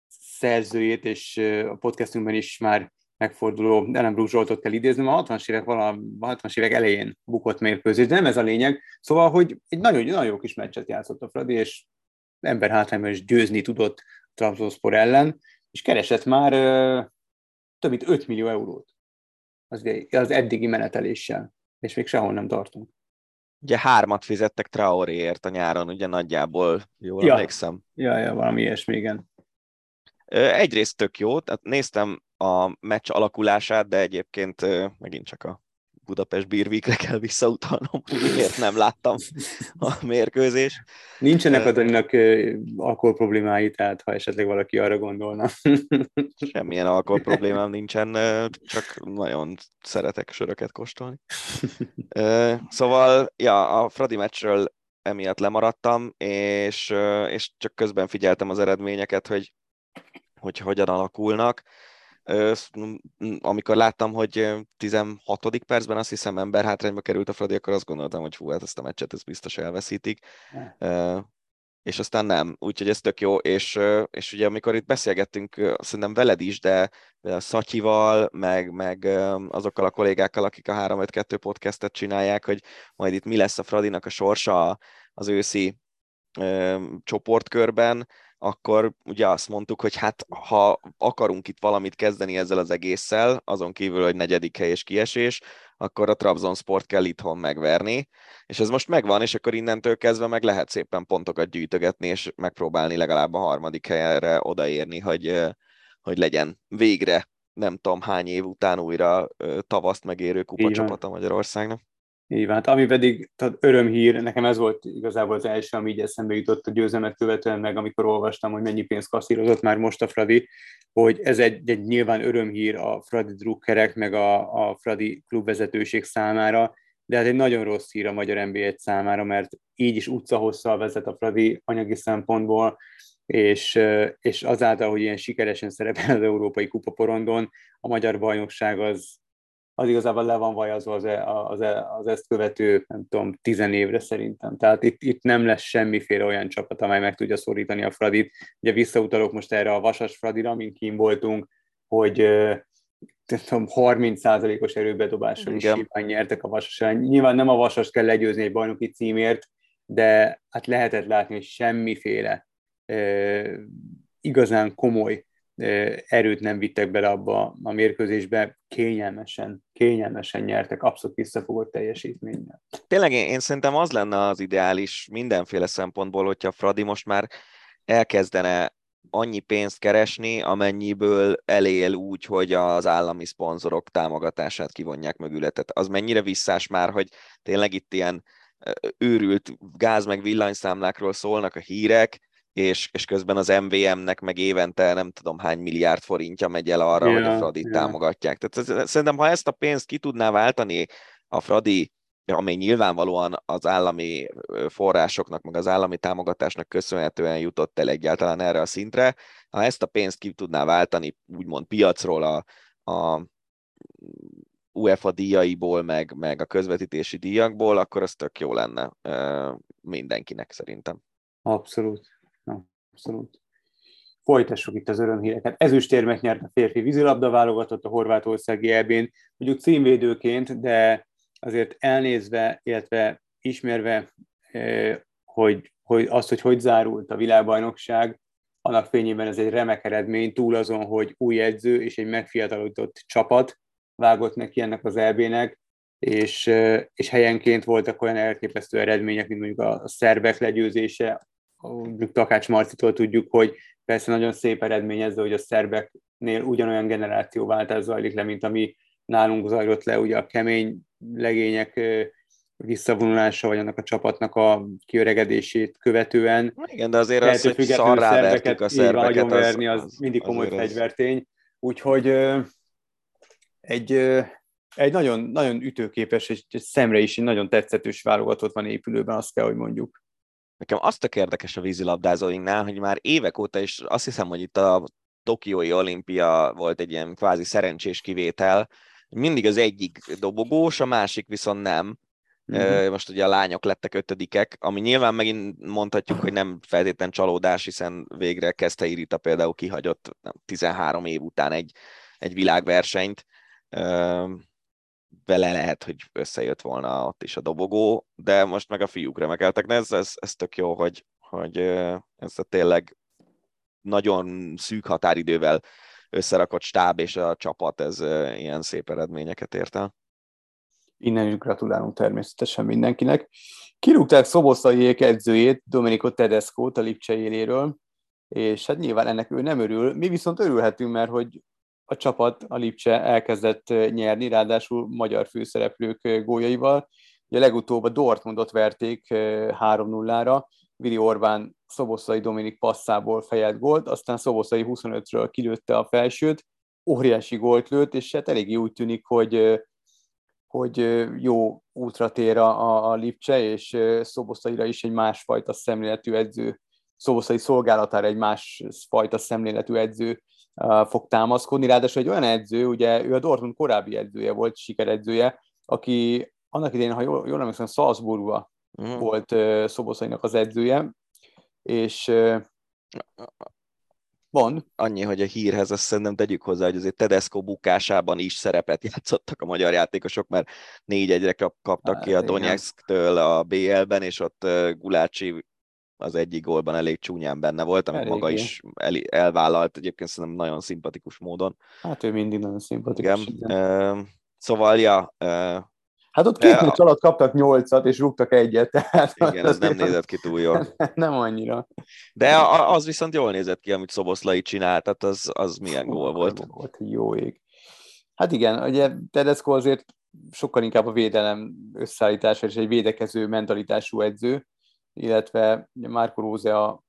szerzőjét, és a podcastunkban is már megforduló Ellen Zsoltot kell idézni, a 60-as évek, vala, 60 évek elején bukott mérkőzés, de nem ez a lényeg. Szóval, hogy egy nagyon, nagyon jó kis meccset játszott a Fradi, és ember hátrányban is győzni tudott Trabzonspor ellen, és keresett már több mint 5 millió eurót az, az eddigi meneteléssel, és még sehol nem tartunk. Ugye hármat fizettek Traoréért a nyáron, ugye nagyjából, jól ja. emlékszem. Ja, ja, valami ilyesmi, igen. Egyrészt tök jó, tehát néztem a meccs alakulását, de egyébként megint csak a Budapest Bírvikre kell visszautalnom, hogy miért nem láttam a mérkőzés. Nincsenek a Daninak alkohol problémái, tehát ha esetleg valaki arra gondolna. Semmilyen alkohol problémám nincsen, csak nagyon szeretek söröket kóstolni. Szóval, ja, a Fradi meccsről emiatt lemaradtam, és, és csak közben figyeltem az eredményeket, hogy, hogy hogyan alakulnak amikor láttam, hogy 16. percben azt hiszem ember hátrányba került a Fradi, akkor azt gondoltam, hogy hú, hát ezt a meccset ezt biztos elveszítik. És aztán nem, úgyhogy ez tök jó, és, és ugye amikor itt beszélgettünk, szerintem veled is, de a Szatyival, meg, meg azokkal a kollégákkal, akik a 352 podcastet csinálják, hogy majd itt mi lesz a Fradinak a sorsa az őszi csoportkörben, akkor ugye azt mondtuk, hogy hát ha akarunk itt valamit kezdeni ezzel az egésszel, azon kívül, hogy negyedik hely és kiesés, akkor a Trabzonsport kell itthon megverni, és ez most megvan, és akkor innentől kezdve meg lehet szépen pontokat gyűjtögetni, és megpróbálni legalább a harmadik helyre odaérni, hogy, hogy legyen végre nem tudom hány év után újra tavaszt megérő kupacsapata Magyarországnak. Így van, hát ami pedig tehát örömhír, nekem ez volt igazából az első, ami így eszembe jutott a győzelmet követően, meg amikor olvastam, hogy mennyi pénzt kasszírozott már most a Fradi, hogy ez egy, egy nyilván örömhír a Fradi drukkerek, meg a, a Fradi klubvezetőség számára, de hát egy nagyon rossz hír a magyar nb számára, mert így is utcahosszal vezet a Fradi anyagi szempontból, és, és azáltal, hogy ilyen sikeresen szerepel az Európai Kupa porondon, a magyar bajnokság az, az igazából le van vajazva az, e, az, e, az ezt követő, nem tudom, tizen évre szerintem. Tehát itt, itt nem lesz semmiféle olyan csapat, amely meg tudja szorítani a Fradit. Ugye visszautalok most erre a Vasas Fradira, amin kim voltunk, hogy tudom, 30%-os erőbedobással is simán nyertek a Vasas ellen. Nyilván nem a Vasas kell legyőzni egy bajnoki címért, de hát lehetett látni, hogy semmiféle igazán komoly erőt nem vittek bele abba a mérkőzésbe, kényelmesen, kényelmesen nyertek, abszolút visszafogott teljesítménnyel. Tényleg én, én szerintem az lenne az ideális mindenféle szempontból, hogyha Fradi most már elkezdene annyi pénzt keresni, amennyiből elél úgy, hogy az állami szponzorok támogatását kivonják mögüle. Tehát az mennyire visszás már, hogy tényleg itt ilyen őrült gáz meg villanyszámlákról szólnak a hírek, és, és közben az MVM-nek meg évente nem tudom hány milliárd forintja megy el arra, yeah, hogy a Fradit yeah. támogatják. Tehát szerintem, ha ezt a pénzt ki tudná váltani a Fradi, amely nyilvánvalóan az állami forrásoknak, meg az állami támogatásnak köszönhetően jutott el egyáltalán erre a szintre, ha ezt a pénzt ki tudná váltani úgymond piacról a, a UEFA díjaiból, meg, meg a közvetítési díjakból, akkor az tök jó lenne mindenkinek szerintem. Abszolút. Abszolút. Folytassuk itt az örömhíreket. Ezüstérmet nyert a férfi vízilabda válogatott a horvátországi EB-n, mondjuk címvédőként, de azért elnézve, illetve ismerve, eh, hogy, hogy azt, hogy hogy zárult a világbajnokság, annak fényében ez egy remek eredmény, túl azon, hogy új edző és egy megfiatalodott csapat vágott neki ennek az EB-nek, és, eh, és helyenként voltak olyan elképesztő eredmények, mint mondjuk a szerbek legyőzése, Takács Marcitól tudjuk, hogy persze nagyon szép eredmény ez, hogy a szerbeknél ugyanolyan generációváltás zajlik le, mint ami nálunk zajlott le, ugye a kemény legények visszavonulása, vagy annak a csapatnak a kiöregedését követően. Igen, de azért az, hogy szarrá vertük a szerbeket, az, verni, az, az mindig komoly fegyvertény. Úgyhogy egy, egy nagyon, nagyon ütőképes, és szemre is egy nagyon tetszetős válogatott van épülőben, azt kell, hogy mondjuk. Nekem azt tök érdekes a vízilabdázóinknál, hogy már évek óta, és azt hiszem, hogy itt a Tokiói olimpia volt egy ilyen kvázi szerencsés kivétel, mindig az egyik dobogós, a másik viszont nem. Mm-hmm. Most ugye a lányok lettek ötödikek, ami nyilván megint mondhatjuk, hogy nem feltétlen csalódás, hiszen végre kezdte Irita például kihagyott nem, 13 év után egy, egy világversenyt, vele lehet, hogy összejött volna ott is a dobogó, de most meg a fiúk remekeltek, de ez, ez, ez tök jó, hogy, hogy ez a tényleg nagyon szűk határidővel összerakott stáb és a csapat, ez ilyen szép eredményeket ért el. Innen is gratulálunk természetesen mindenkinek. Kirúgták Szoboszaiék edzőjét, Domenico tedesco a Lipcse éléről, és hát nyilván ennek ő nem örül. Mi viszont örülhetünk, mert hogy a csapat, a Lipcse elkezdett nyerni, ráadásul magyar főszereplők góljaival. Ugye legutóbb a Dortmundot verték 3-0-ra, Vili Orbán Szoboszai Dominik passzából fejelt gólt, aztán Szoboszai 25-ről kilőtte a felsőt, óriási gólt lőtt, és hát eléggé úgy tűnik, hogy hogy jó útra tér a, a Lipcse, és Szoboszaira is egy másfajta szemléletű edző, Szoboszai szolgálatára egy másfajta szemléletű edző fog támaszkodni. Ráadásul egy olyan edző, ugye ő a Dortmund korábbi edzője volt, sikeredzője, aki annak idején, ha jól, jól emlékszem, Salzburgba mm. volt uh, Szoboszainak az edzője, és uh, van. Annyi, hogy a hírhez azt szerintem tegyük hozzá, hogy azért Tedesco bukásában is szerepet játszottak a magyar játékosok, mert négy egyre kaptak hát, ki a Donetsk-től a BL-ben, és ott Gulácsi az egyik gólban elég csúnyán benne volt, amit Eléggé. maga is el, elvállalt egyébként szerintem nagyon szimpatikus módon. Hát ő mindig nagyon szimpatikus. Igen. igen. Szóval, ja, Hát ott két meccs alatt kaptak nyolcat, és rúgtak egyet. Tehát Igen, ez nem nézett ki túl jól. Nem annyira. De az viszont jól nézett ki, amit Szoboszlai csinált, tehát az, az milyen gól volt. Volt jó ég. Hát igen, ugye Tedesco azért sokkal inkább a védelem összeállítása és egy védekező mentalitású edző, illetve Márko Róze a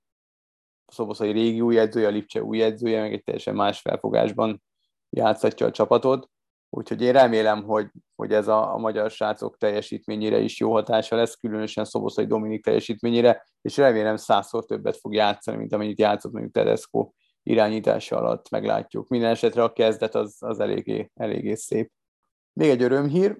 szoboszai régi új a Lipcse új edzője, meg egy teljesen más felfogásban játszatja a csapatot. Úgyhogy én remélem, hogy, hogy ez a, a magyar srácok teljesítményére is jó hatása lesz, különösen Szoboszai Dominik teljesítményére, és remélem százszor többet fog játszani, mint amennyit játszott mondjuk Tedesco irányítása alatt, meglátjuk. Minden esetre a kezdet az, az eléggé, eléggé szép. Még egy örömhír,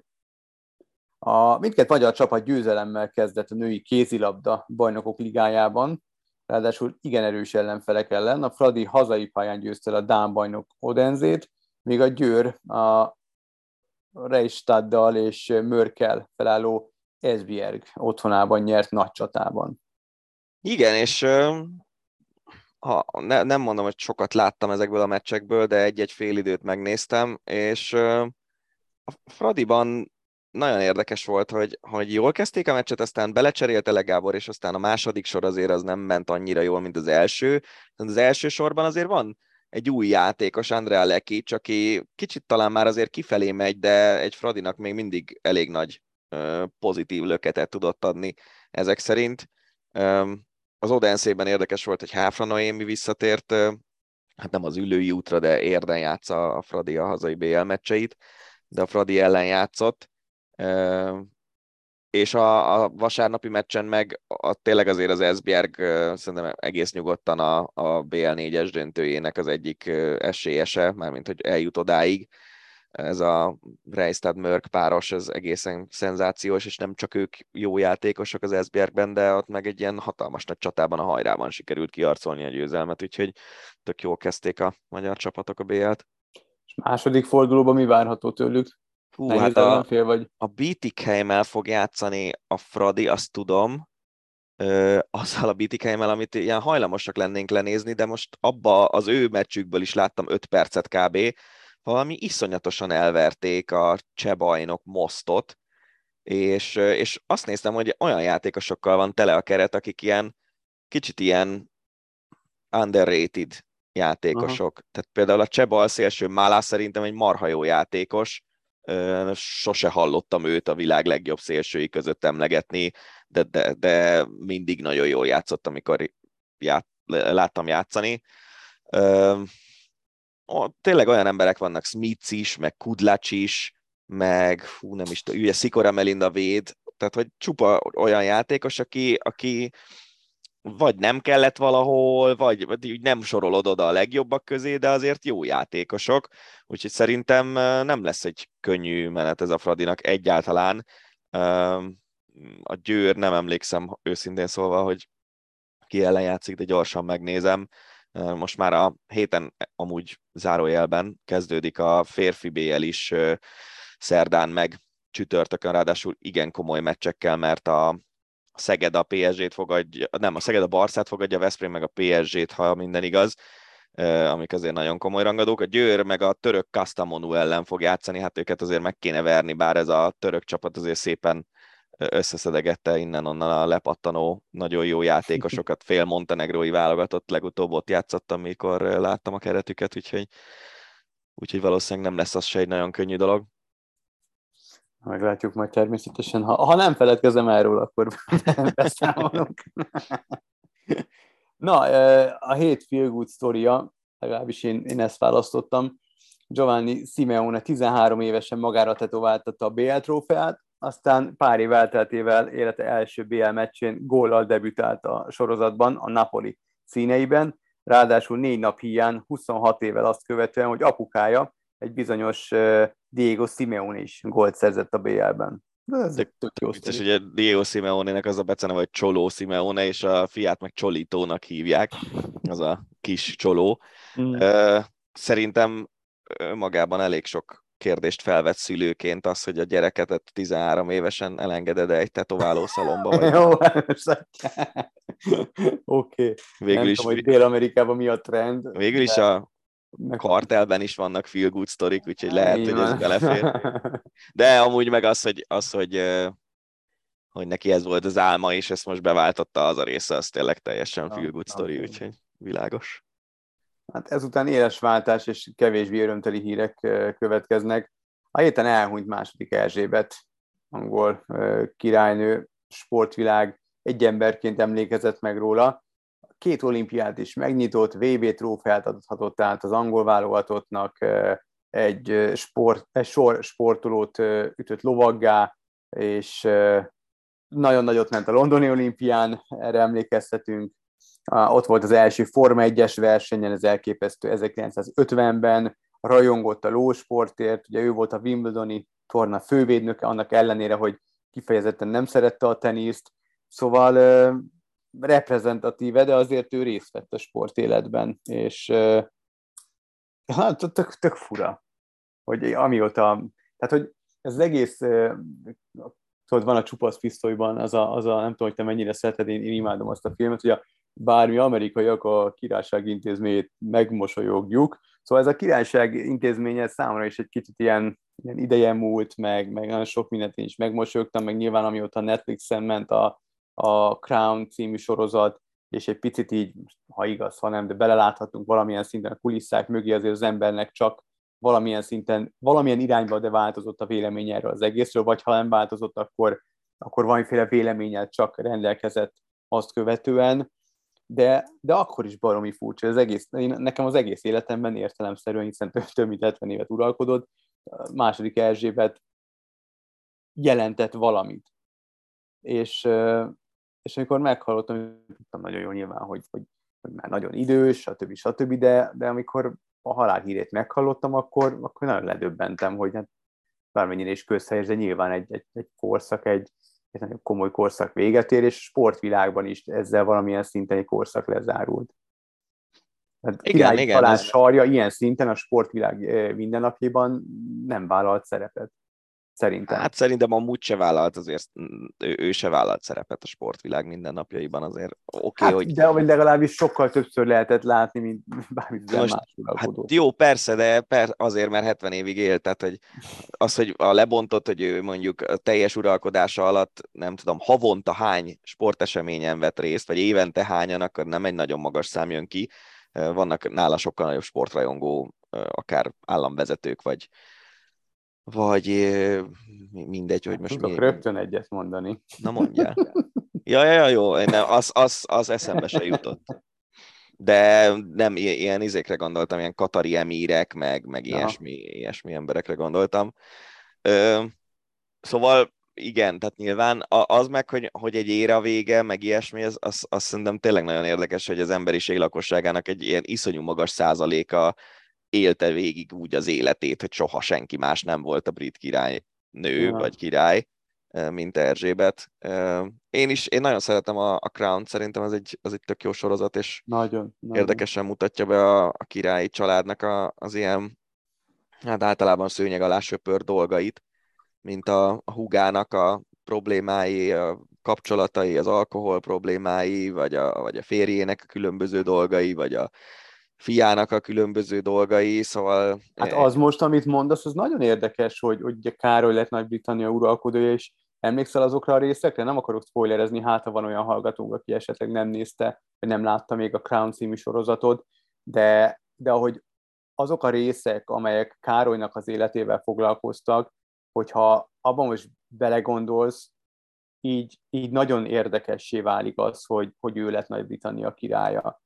a mindkét magyar csapat győzelemmel kezdett a női kézilabda bajnokok ligájában, ráadásul igen erős ellenfelek ellen. A Fradi hazai pályán győzte a Dán bajnok Odenzét, míg a Győr a Reistaddal és Mörkel felálló Esbjerg otthonában nyert nagy csatában. Igen, és ha ne, nem mondom, hogy sokat láttam ezekből a meccsekből, de egy-egy fél időt megnéztem, és a Fradiban nagyon érdekes volt, hogy, hogy jól kezdték a meccset, aztán belecserélte le Gábor, és aztán a második sor azért az nem ment annyira jól, mint az első. Az első sorban azért van egy új játékos, Andrea Lekic, aki kicsit talán már azért kifelé megy, de egy Fradinak még mindig elég nagy pozitív löketet tudott adni ezek szerint. Az Odenszében érdekes volt, hogy Háfra Noémi visszatért, hát nem az ülői útra, de érden játsza a Fradi a hazai BL meccseit, de a Fradi ellen játszott és a, a vasárnapi meccsen meg a, tényleg azért az Esbjerg szerintem egész nyugodtan a, a BL4-es döntőjének az egyik esélyese, mármint hogy eljut odáig. Ez a Reistad Mörk páros, ez egészen szenzációs, és nem csak ők jó játékosok az Esbjergben, de ott meg egy ilyen hatalmas nagy csatában a hajrában sikerült kiarcolni a győzelmet, úgyhogy tök jól kezdték a magyar csapatok a BL-t. És második fordulóban mi várható tőlük? Hú, Nehéz hát a, fél vagy. a Bietigheim-el fog játszani a Fradi, azt tudom, ö, azzal a Bietigheim-el, amit ilyen hajlamosak lennénk lenézni, de most abba az ő meccsükből is láttam 5 percet kb. Valami iszonyatosan elverték a cseh bajnok Mostot, és, és azt néztem, hogy olyan játékosokkal van tele a keret, akik ilyen kicsit ilyen underrated játékosok. Aha. Tehát például a cseh balszélső Málá szerintem egy marha jó játékos, sose hallottam őt a világ legjobb szélsői között emlegetni, de, de, de mindig nagyon jól játszott, amikor ját, láttam játszani. Tényleg olyan emberek vannak, Smith is, meg Kudlacs is, meg hú, nem is tudom, ugye Szikora Melinda véd, tehát hogy csupa olyan játékos, aki, aki vagy nem kellett valahol, vagy, vagy nem sorolod oda a legjobbak közé, de azért jó játékosok, úgyhogy szerintem nem lesz egy könnyű menet ez a Fradinak egyáltalán. A Győr nem emlékszem őszintén szólva, hogy ki ellen játszik, de gyorsan megnézem. Most már a héten amúgy zárójelben kezdődik a férfi BL is szerdán meg csütörtökön, ráadásul igen komoly meccsekkel, mert a Szeged a PSG-t fogadja, nem, a Szeged a Barszát fogadja, a Veszprém meg a PSG-t, ha minden igaz, amik azért nagyon komoly rangadók. A Győr meg a török Kastamonu ellen fog játszani, hát őket azért meg kéne verni, bár ez a török csapat azért szépen összeszedegette innen-onnan a lepattanó nagyon jó játékosokat, fél montenegrói válogatott, legutóbb ott játszottam, mikor láttam a keretüket, úgyhogy, úgyhogy valószínűleg nem lesz az se egy nagyon könnyű dolog. Meglátjuk majd természetesen. Ha, ha nem feledkezem erről, akkor beszámolunk. Na, a hét feel good sztoria, legalábbis én, én ezt választottam. Giovanni Simeone 13 évesen magára tetováltatta a BL trófeát, aztán pár év elteltével élete első BL meccsén góllal debütált a sorozatban, a Napoli színeiben, ráadásul négy nap hiány, 26 évvel azt követően, hogy apukája egy bizonyos Diego Simeone is gólt szerzett a BL-ben. De ez tök, tök jó vicces, ugye Diego Simeone-nek az a beceneve, hogy Csoló Simeone, és a fiát meg Csolítónak hívják, az a kis Csoló. Mm. Szerintem magában elég sok kérdést felvett szülőként az, hogy a gyereket 13 évesen elengeded egy tetováló szalomba. Vagy... Jó, Oké. Okay. Végül Nem is... tudom, hogy Dél-Amerikában mi a trend. Végül is de... a kartelben is vannak feel good sztorik, úgyhogy lehet, hogy ez belefér. De amúgy meg az, hogy, az, hogy, hogy neki ez volt az álma, és ezt most beváltotta az a része, az tényleg teljesen feel good sztori, úgyhogy világos. Hát ezután éles váltás és kevésbé örömteli hírek következnek. A héten elhunyt második Erzsébet, angol királynő, sportvilág egy emberként emlékezett meg róla. Két olimpiát is megnyitott, VB trófeát adhatott át az angol válogatottnak, egy, sport, egy sor sportolót ütött lovaggá, és nagyon nagyot ment a londoni olimpián, erre emlékeztetünk, ott volt az első Forma 1-es versenyen, ez elképesztő 1950-ben, rajongott a lósportért, ugye ő volt a Wimbledoni torna fővédnöke, annak ellenére, hogy kifejezetten nem szerette a teniszt, szóval reprezentatíve, de azért ő részt vett a sportéletben, és hát tök, tök fura, hogy amióta, tehát hogy ez egész, tudod, van a csupasz pisztolyban, az a, az a, nem tudom, hogy te mennyire szereted, én, én imádom azt a filmet, hogy a bármi amerikaiak a királyság intézményét megmosolyogjuk. Szóval ez a királyság intézménye számomra is egy kicsit ilyen, ilyen ideje múlt, meg, meg nagyon sok mindent én is megmosolyogtam, meg nyilván amióta Netflixen ment a, a Crown című sorozat, és egy picit így, ha igaz, ha nem, de beleláthatunk valamilyen szinten a kulisszák mögé, azért az embernek csak valamilyen szinten, valamilyen irányba de változott a vélemény erről az egészről, vagy ha nem változott, akkor, akkor valamiféle véleményel csak rendelkezett azt követően de, de akkor is baromi furcsa. Az egész, én, nekem az egész életemben értelemszerűen, hiszen több, több mint 70 évet uralkodott, második Erzsébet jelentett valamit. És, és amikor meghallottam, tudtam nagyon jó nyilván, hogy, hogy, hogy már nagyon idős, stb. stb. De, de amikor a halálhírét meghallottam, akkor, akkor nagyon ledöbbentem, hogy hát bármennyire is közhelyes, de nyilván egy, egy, egy korszak, egy, egy nagyon komoly korszak véget ér, és sportvilágban is ezzel valamilyen szinten egy korszak lezárult. Tehát igen, igen, talán sarja ilyen szinten a sportvilág mindennapjában nem vállalt szerepet. Szerintem. Hát szerintem amúgy se vállalt azért, ő, ő se vállalt szerepet a sportvilág mindennapjaiban azért. Oké, okay, hát, hogy... De hogy legalábbis sokkal többször lehetett látni, mint bármit más hát Jó, persze, de per, azért, mert 70 évig élt, tehát hogy az, hogy a lebontott, hogy ő mondjuk a teljes uralkodása alatt, nem tudom, havonta hány sporteseményen vett részt, vagy évente hányan, akkor nem egy nagyon magas szám jön ki. Vannak nála sokkal nagyobb sportrajongó, akár államvezetők, vagy vagy mindegy, hogy most Tudok mi... rögtön egyet mondani. Na mondja. Ja, ja, ja, jó, nem, az, az, az eszembe se jutott. De nem ilyen izékre gondoltam, ilyen katari emírek, meg, meg ilyesmi, ilyesmi emberekre gondoltam. Ö, szóval igen, tehát nyilván az meg, hogy, hogy egy éra vége, meg ilyesmi, az, az, az szerintem tényleg nagyon érdekes, hogy az emberiség lakosságának egy ilyen iszonyú magas százaléka élte végig úgy az életét, hogy soha senki más nem volt a brit király nő ja. vagy király. mint Erzsébet. Én is, én nagyon szeretem a, a Crown, szerintem ez egy, az egy tök jó sorozat, és nagyon, nagyon. érdekesen mutatja be a, a királyi családnak a, az ilyen, hát általában szőnyeg alá söpör dolgait, mint a, a hugának a problémái, a kapcsolatai, az alkohol problémái, vagy a, vagy a férjének a különböző dolgai, vagy a fiának a különböző dolgai, szóval... Hát az most, amit mondasz, az nagyon érdekes, hogy, hogy Károly lett Nagy-Britannia uralkodója, és emlékszel azokra a részekre? Nem akarok spoilerezni, hát ha van olyan hallgatónk, aki esetleg nem nézte, vagy nem látta még a Crown című sorozatot, de, de ahogy azok a részek, amelyek Károlynak az életével foglalkoztak, hogyha abban most belegondolsz, így, így nagyon érdekessé válik az, hogy, hogy ő lett Nagy-Britannia királya.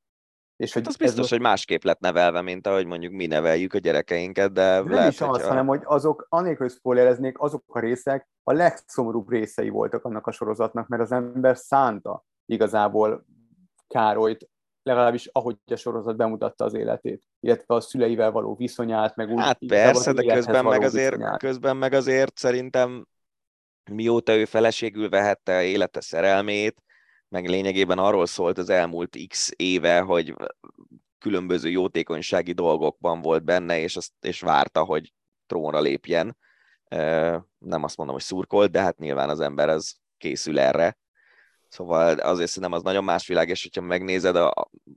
És hogy hát az biztos, most... hogy másképp lett nevelve, mint ahogy mondjuk mi neveljük a gyerekeinket, de nem lehet, is az, hogyha... hanem hogy azok, anélkül, hogy spoilereznék, azok a részek a legszomorúbb részei voltak annak a sorozatnak, mert az ember szánta igazából Károlyt, legalábbis ahogy a sorozat bemutatta az életét, illetve a szüleivel való viszonyát, meg úgy... Hát persze, de közben meg, azért, közben meg azért szerintem mióta ő feleségül vehette élete szerelmét, meg lényegében arról szólt az elmúlt x éve, hogy különböző jótékonysági dolgokban volt benne, és, azt, és várta, hogy trónra lépjen. Nem azt mondom, hogy szurkolt, de hát nyilván az ember az készül erre. Szóval azért szerintem az nagyon más világ, és hogyha megnézed a,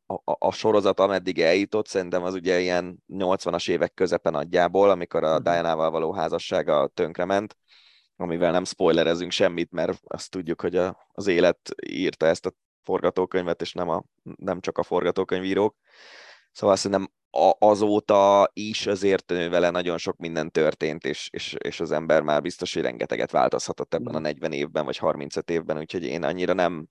a, a sorozat, ameddig eljutott, szerintem az ugye ilyen 80-as évek közepe nagyjából, amikor a mhm. Diana-val való házassága tönkrement, amivel nem spoilerezünk semmit, mert azt tudjuk, hogy a, az élet írta ezt a forgatókönyvet, és nem, a, nem csak a forgatókönyvírók. Szóval szerintem azóta is azért vele nagyon sok minden történt, és, és, és az ember már biztos, hogy rengeteget változhatott ebben a 40 mm. évben, vagy 35 évben, úgyhogy én annyira nem,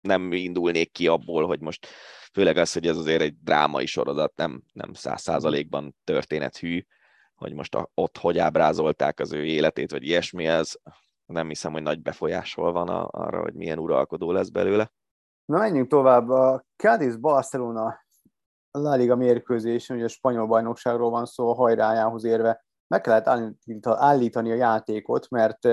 nem indulnék ki abból, hogy most főleg az, hogy ez azért egy drámai sorozat, nem, nem száz százalékban történethű, hogy most a, ott hogy ábrázolták az ő életét, vagy ilyesmi, ez nem hiszem, hogy nagy befolyásol van a, arra, hogy milyen uralkodó lesz belőle. Na menjünk tovább. A Cádiz Barcelona La Liga mérkőzésen, ugye a spanyol bajnokságról van szó, a hajrájához érve meg kellett állítani a játékot, mert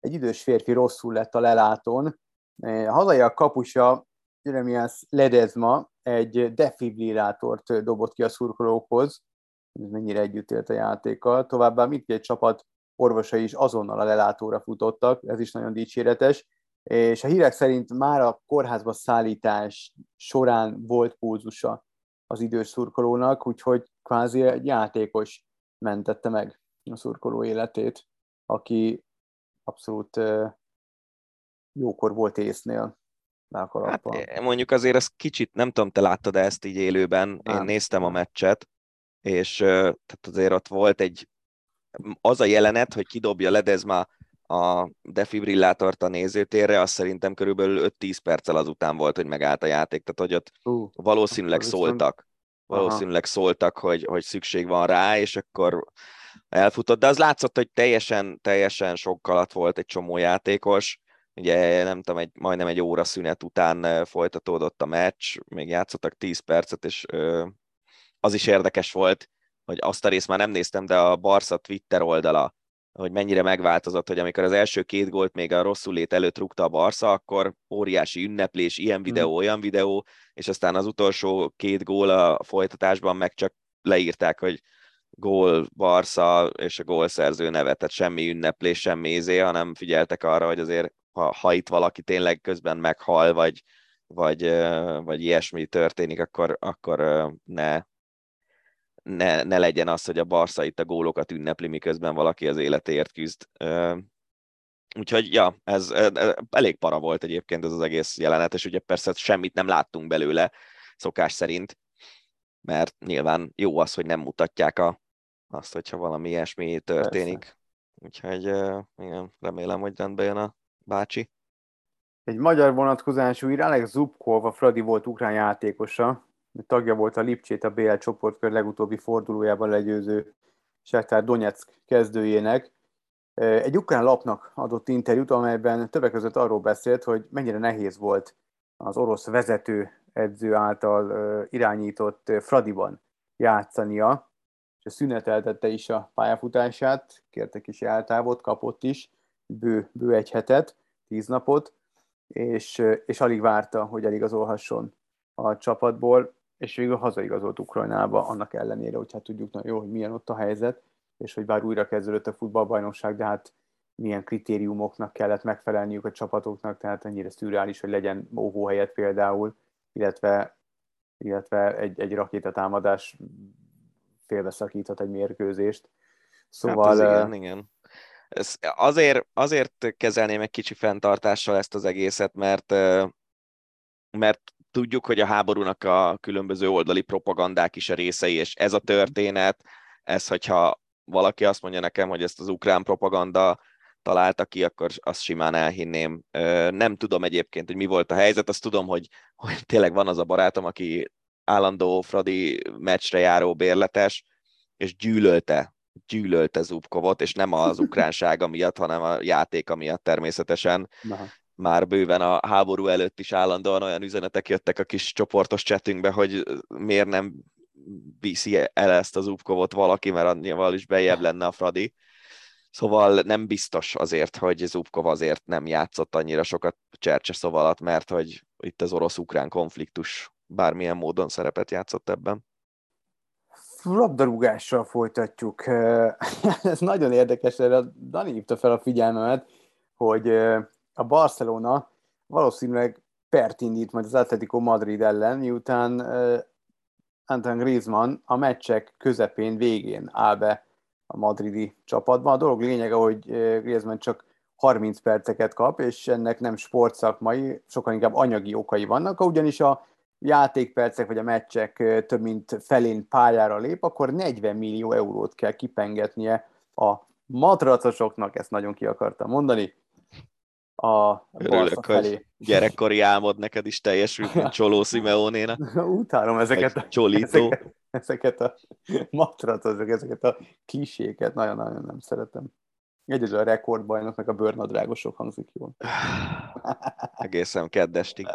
egy idős férfi rosszul lett a lelátón. A hazai a kapusa Jeremias Ledezma egy defibrillátort dobott ki a szurkolókhoz, ez mennyire együtt élt a játékkal. Továbbá mindkét csapat orvosai is azonnal a lelátóra futottak, ez is nagyon dicséretes, és a hírek szerint már a kórházba szállítás során volt pulzusa az idős szurkolónak, úgyhogy kvázi egy játékos mentette meg a szurkoló életét, aki abszolút jókor volt észnél. Hát, mondjuk azért ez kicsit, nem tudom, te láttad ezt így élőben, nem. én néztem a meccset, és tehát azért ott volt egy, az a jelenet, hogy kidobja Ledezma a defibrillátort a nézőtérre, az szerintem körülbelül 5-10 perccel azután volt, hogy megállt a játék, tehát hogy ott uh, valószínűleg szóltak, valószínűleg Aha. szóltak, hogy, hogy szükség van rá, és akkor elfutott, de az látszott, hogy teljesen, teljesen sok alatt volt egy csomó játékos, ugye nem tudom, egy, majdnem egy óra szünet után folytatódott a meccs, még játszottak 10 percet, és az is érdekes volt, hogy azt a részt már nem néztem, de a Barca Twitter oldala, hogy mennyire megváltozott, hogy amikor az első két gólt még a rosszul lét előtt rúgta a Barca, akkor óriási ünneplés, ilyen videó, mm. olyan videó, és aztán az utolsó két gól a folytatásban meg csak leírták, hogy gól Barca és a gólszerző neve, tehát semmi ünneplés, semmi izé, hanem figyeltek arra, hogy azért ha, ha itt valaki tényleg közben meghal, vagy, vagy, vagy ilyesmi történik, akkor, akkor ne, ne, ne legyen az, hogy a Barca itt a gólokat ünnepli, miközben valaki az életéért küzd. Úgyhogy, ja, ez, ez elég para volt egyébként ez az egész jelenet, és ugye persze semmit nem láttunk belőle szokás szerint, mert nyilván jó az, hogy nem mutatják a, azt, hogyha valami ilyesmi történik. Persze. Úgyhogy igen, remélem, hogy rendbe jön a bácsi. Egy magyar vonatkozású ír, Alex Zubkov, a Fradi volt ukrán játékosa, tagja volt a Lipcsét a BL csoportkör legutóbbi fordulójában legyőző Shakhtar Donetsk kezdőjének. Egy ukrán lapnak adott interjút, amelyben többek között arról beszélt, hogy mennyire nehéz volt az orosz vezető edző által irányított Fradiban játszania, és szüneteltette is a pályafutását, kértek is eltávot, kapott is, bő, bő egy hetet, tíz napot, és, és alig várta, hogy eligazolhasson a csapatból, és végül hazaigazolt Ukrajnába, annak ellenére, hogy hát tudjuk nagyon jó, hogy milyen ott a helyzet, és hogy bár újra kezdődött a futballbajnokság, de hát milyen kritériumoknak kellett megfelelniük a csapatoknak, tehát ennyire szürreális, hogy legyen helyet például, illetve, illetve egy, egy rakétatámadás félbeszakíthat egy mérkőzést. Szóval... Hát ez igen, igen. Ez azért, azért kezelném egy kicsi fenntartással ezt az egészet, mert, mert tudjuk, hogy a háborúnak a különböző oldali propagandák is a részei, és ez a történet, ez, hogyha valaki azt mondja nekem, hogy ezt az ukrán propaganda találta ki, akkor azt simán elhinném. Nem tudom egyébként, hogy mi volt a helyzet, azt tudom, hogy, hogy tényleg van az a barátom, aki állandó Fradi meccsre járó bérletes, és gyűlölte, gyűlölte Zubkovot, és nem az ukránsága miatt, hanem a játéka miatt természetesen. Aha. Már bőven a háború előtt is állandóan olyan üzenetek jöttek a kis csoportos chatünkbe, hogy miért nem viszi el ezt az Zubkovot valaki, mert annyival is bejebb lenne a Fradi. Szóval nem biztos azért, hogy Zubkov azért nem játszott annyira sokat Csercseszov alatt, mert hogy itt az orosz-ukrán konfliktus bármilyen módon szerepet játszott ebben. Labdarúgással folytatjuk. Ez nagyon érdekes, erre Dani hívta fel a figyelmemet, hogy a Barcelona valószínűleg pert indít majd az Atletico Madrid ellen, miután Anton Griezmann a meccsek közepén, végén áll be a madridi csapatban. A dolog lényege, hogy Griezmann csak 30 perceket kap, és ennek nem sportszakmai, sokkal inkább anyagi okai vannak, ugyanis a játékpercek vagy a meccsek több mint felén pályára lép, akkor 40 millió eurót kell kipengetnie a matracosoknak, ezt nagyon ki akartam mondani, a Örülök, felé. gyerekkori álmod neked is teljesült, mint Csoló Simeonének. Utálom ezeket a, Csolító. Ezeket, ezeket a matracosok, ezeket a kliséket, nagyon-nagyon nem szeretem. Egyedül a rekordbajnok, meg a bőrnadrágosok hangzik jól. Egészen keddestig.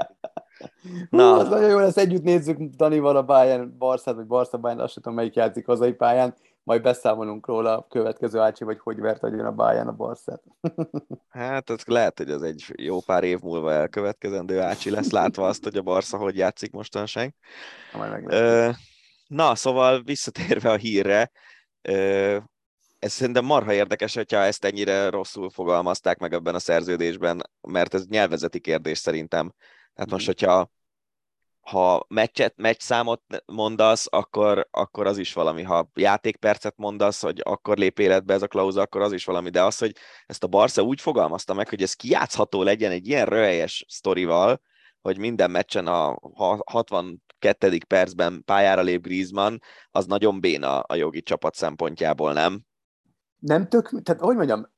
Na, az nagyon jó lesz, együtt nézzük Danival a Bayern Barszát, vagy Barca Bayern, azt tudom, melyik játszik hazai pályán, majd beszámolunk róla a következő Ácsi, vagy hogy vert agyon a Bayern a Barszát. hát ez lehet, hogy ez egy jó pár év múlva elkövetkezendő Ácsi lesz, látva azt, hogy a Barca hogy játszik mostanság. Na, Na, szóval visszatérve a hírre, ez szerintem marha érdekes, hogyha ezt ennyire rosszul fogalmazták meg ebben a szerződésben, mert ez nyelvezeti kérdés szerintem. Tehát most, mhm. hogyha ha meccset, meccs számot mondasz, akkor, akkor az is valami. Ha játékpercet mondasz, hogy akkor lép életbe ez a klauza, akkor az is valami. De az, hogy ezt a Barca úgy fogalmazta meg, hogy ez kijátszható legyen egy ilyen röhelyes sztorival, hogy minden meccsen a 62. percben pályára lép Griezmann, az nagyon béna a jogi csapat szempontjából, nem? Nem tök, tehát hogy mondjam,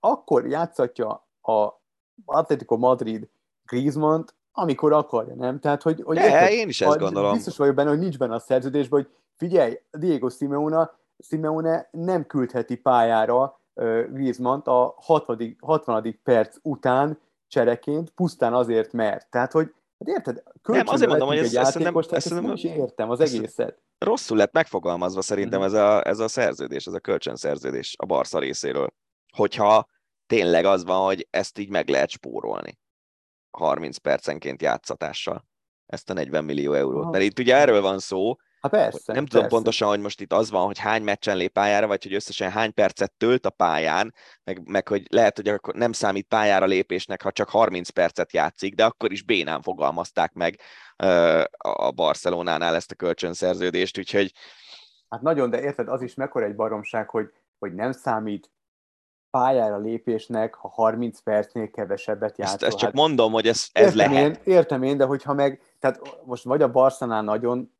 akkor játszatja a Atletico Madrid Griezmann-t, amikor akarja, nem? Tehát, hogy, hogy De, érted, én is ezt gondolom. Biztos vagyok benne, hogy nincs benne a szerződésben, hogy figyelj, Diego Simeone, Simeone nem küldheti pályára uh, Griezmann-t a 60. 60. perc után csereként, pusztán azért, mert. Tehát, hogy Hát érted? Nem, azért mondom, hogy ez, ezt nem, ezt, ezt nem is értem az egészet. Rosszul lett megfogalmazva szerintem ez a, ez a szerződés, ez a kölcsönszerződés a Barca részéről. Hogyha tényleg az van, hogy ezt így meg lehet spórolni. 30 percenként játszatással ezt a 40 millió eurót. Mert itt ugye erről van szó, Hát persze. Nem tudom pontosan, hogy most itt az van, hogy hány meccsen lép pályára, vagy hogy összesen hány percet tölt a pályán, meg, meg hogy lehet, hogy akkor nem számít pályára lépésnek, ha csak 30 percet játszik, de akkor is bénán fogalmazták meg uh, a Barcelonánál ezt a kölcsönszerződést, úgyhogy... Hát nagyon, de érted, az is mekkora egy baromság, hogy, hogy nem számít pályára lépésnek, ha 30 percnél kevesebbet játszol. Ezt, ezt csak hát, mondom, hogy ez, ez értem lehet. Én, értem én, de hogyha meg, tehát most vagy a Barcelonán nagyon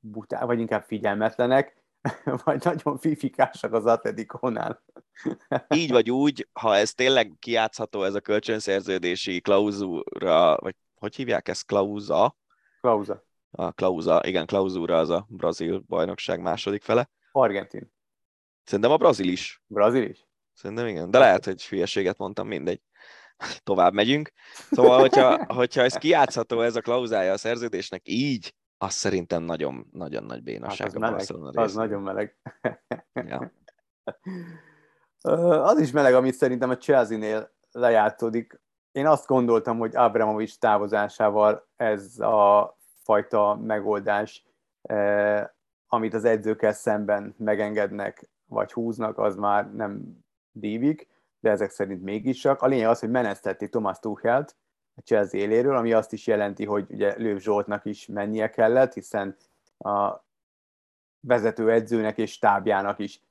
butá, vagy inkább figyelmetlenek, vagy nagyon fifikásak az Atletikónál. Így vagy úgy, ha ez tényleg kiátszható, ez a kölcsönszerződési klauzúra, vagy hogy hívják ezt, klauza? Klauza. A klauza, igen, klauzúra az a brazil bajnokság második fele. Argentin. Szerintem a brazil is. Brazil is? Szerintem igen, de lehet, hogy hülyeséget mondtam, mindegy. Tovább megyünk. Szóval, hogyha, hogyha ez kiátszható, ez a klauzája a szerződésnek így, az szerintem nagyon, nagyon nagy bénaság hát az a meleg, Az nagyon meleg. ja. Az is meleg, amit szerintem a Chelsea-nél lejátszódik. Én azt gondoltam, hogy Abramovics távozásával ez a fajta megoldás, amit az edzőkkel szemben megengednek, vagy húznak, az már nem dívik, de ezek szerint mégis csak. A lényeg az, hogy menesztették Thomas Tuchelt a Chelsea éléről, ami azt is jelenti, hogy ugye Lőv Zsoltnak is mennie kellett, hiszen a vezető edzőnek és stábjának is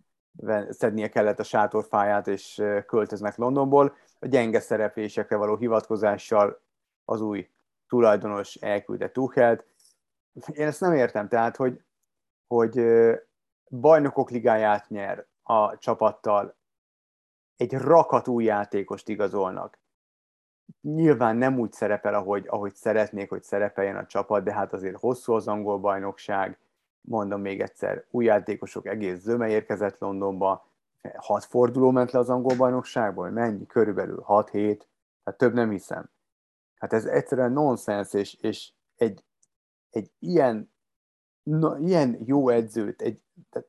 szednie kellett a sátorfáját, és költöznek Londonból. A gyenge szereplésekre való hivatkozással az új tulajdonos elküldte Tuchelt. Én ezt nem értem, tehát, hogy, hogy bajnokok ligáját nyer a csapattal, egy rakat új játékost igazolnak. Nyilván nem úgy szerepel, ahogy, ahogy szeretnék, hogy szerepeljen a csapat, de hát azért hosszú az angol bajnokság, mondom még egyszer, új játékosok egész zöme érkezett Londonba, hat forduló ment le az angol bajnokságból, mennyi? Körülbelül 6-7, tehát több nem hiszem. Hát ez egyszerűen nonsens, és, és egy, egy ilyen, na, ilyen jó edzőt, egy, tehát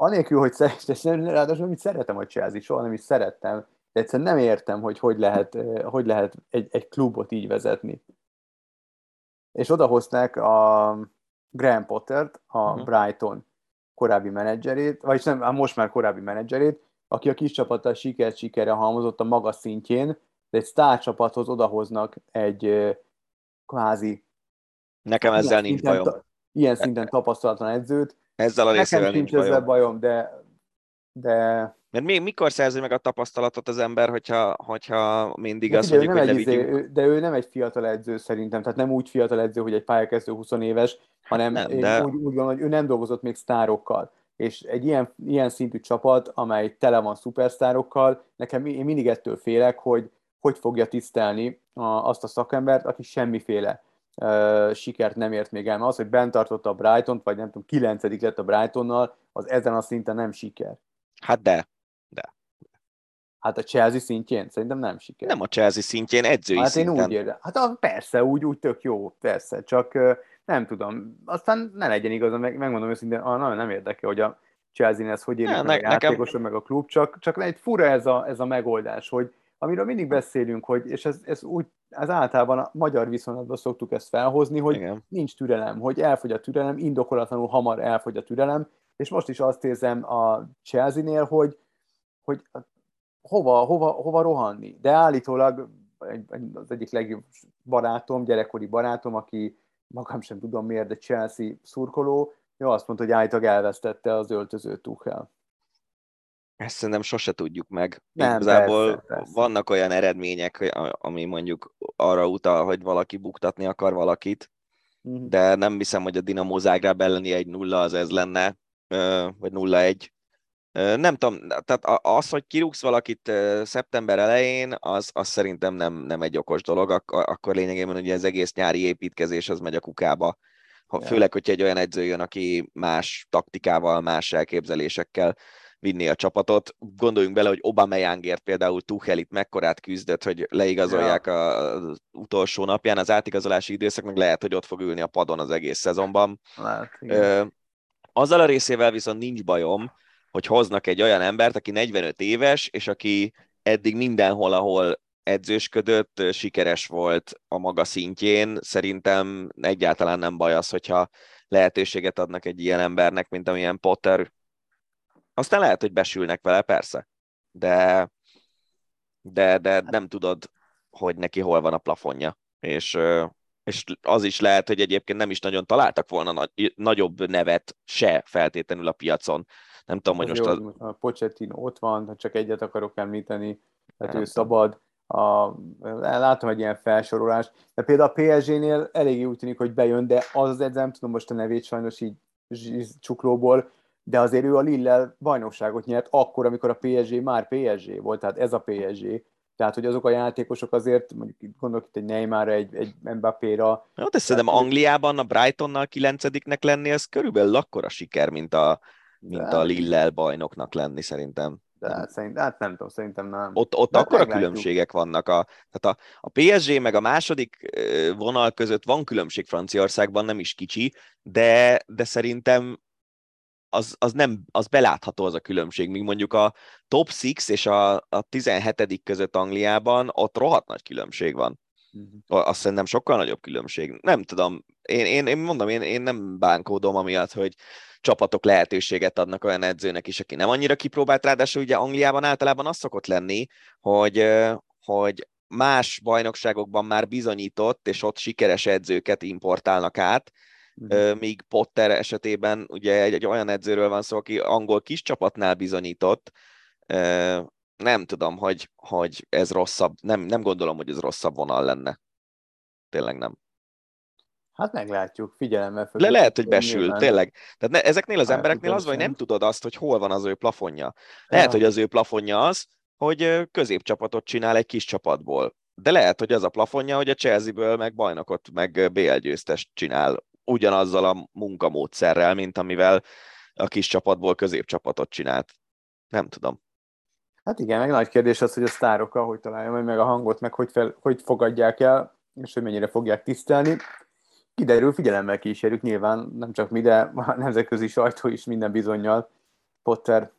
anélkül, hogy szeretem, ráadásul amit szeretem a Chelsea, soha nem is szerettem, de egyszerűen nem értem, hogy hogy lehet, hogy lehet egy, egy klubot így vezetni. És odahozták a Graham Pottert, a uh-huh. Brighton korábbi menedzserét, vagyis nem, most már korábbi menedzserét, aki a kis csapattal sikert sikerre halmozott a magas szintjén, de egy sztárcsapathoz odahoznak egy kvázi Nekem ezzel nincs bajom. Ta, ilyen szinten tapasztalatlan edzőt, ezzel a részével nincs bajom. ezzel bajom, de, de... Mert még mikor szerzi meg a tapasztalatot az ember, hogyha, hogyha mindig azt mondjuk, hogy izé, ő, De ő nem egy fiatal edző szerintem, tehát nem úgy fiatal edző, hogy egy pályakezdő 20 éves, hanem nem, de... úgy, úgy gondolom, hogy ő nem dolgozott még sztárokkal. És egy ilyen, ilyen szintű csapat, amely tele van szupersztárokkal, nekem én mindig ettől félek, hogy hogy fogja tisztelni a, azt a szakembert, aki semmiféle sikert nem ért még el. Mert az, hogy bent tartotta a Brighton, vagy nem tudom, kilencedik lett a Brightonnal, az ezen a szinten nem siker. Hát de, de. Hát a Chelsea szintjén szerintem nem siker. Nem a Chelsea szintjén, edzői hát szinten. én úgy érzem. Hát persze, úgy, úgy tök jó, persze, csak nem tudom. Aztán ne legyen igaz, meg, megmondom őszintén, ah, nagyon nem érdekel, hogy a Chelsea-n ez hogy érik ne, meg ne, a játékosok, nekem... meg a klub, csak, csak egy fura ez a, ez a megoldás, hogy amiről mindig beszélünk, hogy, és ez, ez úgy, ez általában a magyar viszonylatban szoktuk ezt felhozni, hogy Igen. nincs türelem, hogy elfogy a türelem, indokolatlanul hamar elfogy a türelem, és most is azt érzem a Chelsea-nél, hogy, hogy hova, hova, hova rohanni. De állítólag az egyik legjobb barátom, gyerekkori barátom, aki magam sem tudom miért, de Chelsea szurkoló, ő azt mondta, hogy állítólag elvesztette az öltöző Tuchel. Ezt szerintem sose tudjuk meg. Nem, Igazából persze, persze. vannak olyan eredmények, ami mondjuk arra utal, hogy valaki buktatni akar valakit, uh-huh. de nem hiszem, hogy a Dinamo Zágráb elleni egy nulla az ez lenne, vagy nulla egy. Nem tudom, tehát az, hogy kirúgsz valakit szeptember elején, az, az szerintem nem, nem egy okos dolog, Ak- akkor lényegében ugye az egész nyári építkezés az megy a kukába. Ha, főleg, hogyha egy olyan edző jön, aki más taktikával, más elképzelésekkel vinni a csapatot. Gondoljunk bele, hogy Obama például Tuchel itt mekkorát küzdött, hogy leigazolják ja. az utolsó napján, az átigazolási időszak meg lehet, hogy ott fog ülni a padon az egész szezonban. Lehet, igen. Azzal a részével viszont nincs bajom, hogy hoznak egy olyan embert, aki 45 éves, és aki eddig mindenhol, ahol edzősködött, sikeres volt a maga szintjén. Szerintem egyáltalán nem baj az, hogyha lehetőséget adnak egy ilyen embernek, mint amilyen Potter aztán lehet, hogy besülnek vele, persze, de, de, de nem tudod, hogy neki hol van a plafonja, és, és az is lehet, hogy egyébként nem is nagyon találtak volna nagy, nagyobb nevet se feltétlenül a piacon. Nem tudom, hogy most... Jó, a... a Pochettino ott van, ha csak egyet akarok említeni, tehát ő szabad. A, látom egy ilyen felsorolást, de például a PSG-nél eléggé úgy tűnik, hogy bejön, de az az edzem, nem tudom most a nevét sajnos így csuklóból, de azért ő a Lille bajnokságot nyert akkor, amikor a PSG már PSG volt, tehát ez a PSG. Tehát, hogy azok a játékosok azért, mondjuk itt gondolok itt egy Neymarra, egy, egy Mbappé-ra. Jó, de szerintem Angliában a Brightonnal kilencediknek lenni, ez körülbelül akkora siker, mint a, mint a Lille bajnoknak lenni szerintem. De hát, szerint, hát nem tudom, szerintem nem. Ott, ott akkora különbségek vannak. A, tehát a, a PSG meg a második vonal között van különbség Franciaországban, nem is kicsi, de, de szerintem az, az, nem, az belátható az a különbség, míg mondjuk a top 6 és a, a 17 között Angliában ott rohadt nagy különbség van. Uh-huh. Azt szerintem sokkal nagyobb különbség. Nem tudom, én, én, én mondom, én, én nem bánkódom amiatt, hogy csapatok lehetőséget adnak olyan edzőnek is, aki nem annyira kipróbált, ráadásul ugye Angliában általában az szokott lenni, hogy, hogy más bajnokságokban már bizonyított, és ott sikeres edzőket importálnak át, uh-huh. míg Potter esetében ugye egy, egy olyan edzőről van szó, aki angol kis csapatnál bizonyított, nem tudom, hogy, hogy ez rosszabb, nem, nem gondolom, hogy ez rosszabb vonal lenne. Tényleg nem. Hát meglátjuk, figyelemmel föl. Le lehet, hogy besül, nyilván. tényleg. Tehát ne, ezeknél az hát, embereknél az hogy nem tudod azt, hogy hol van az ő plafonja. Lehet, ja. hogy az ő plafonja az, hogy középcsapatot csinál egy kis csapatból. De lehet, hogy az a plafonja, hogy a Chelsea-ből meg bajnokot, meg BL győztest csinál ugyanazzal a munkamódszerrel, mint amivel a kis csapatból középcsapatot csinált. Nem tudom. Hát igen, meg nagy kérdés az, hogy a sztárokkal hogy találja majd meg a hangot, meg hogy, fel, hogy fogadják el, és hogy mennyire fogják tisztelni. Kiderül, figyelemmel kísérjük nyilván, nem csak mi, de a nemzetközi sajtó is minden bizonyal Potter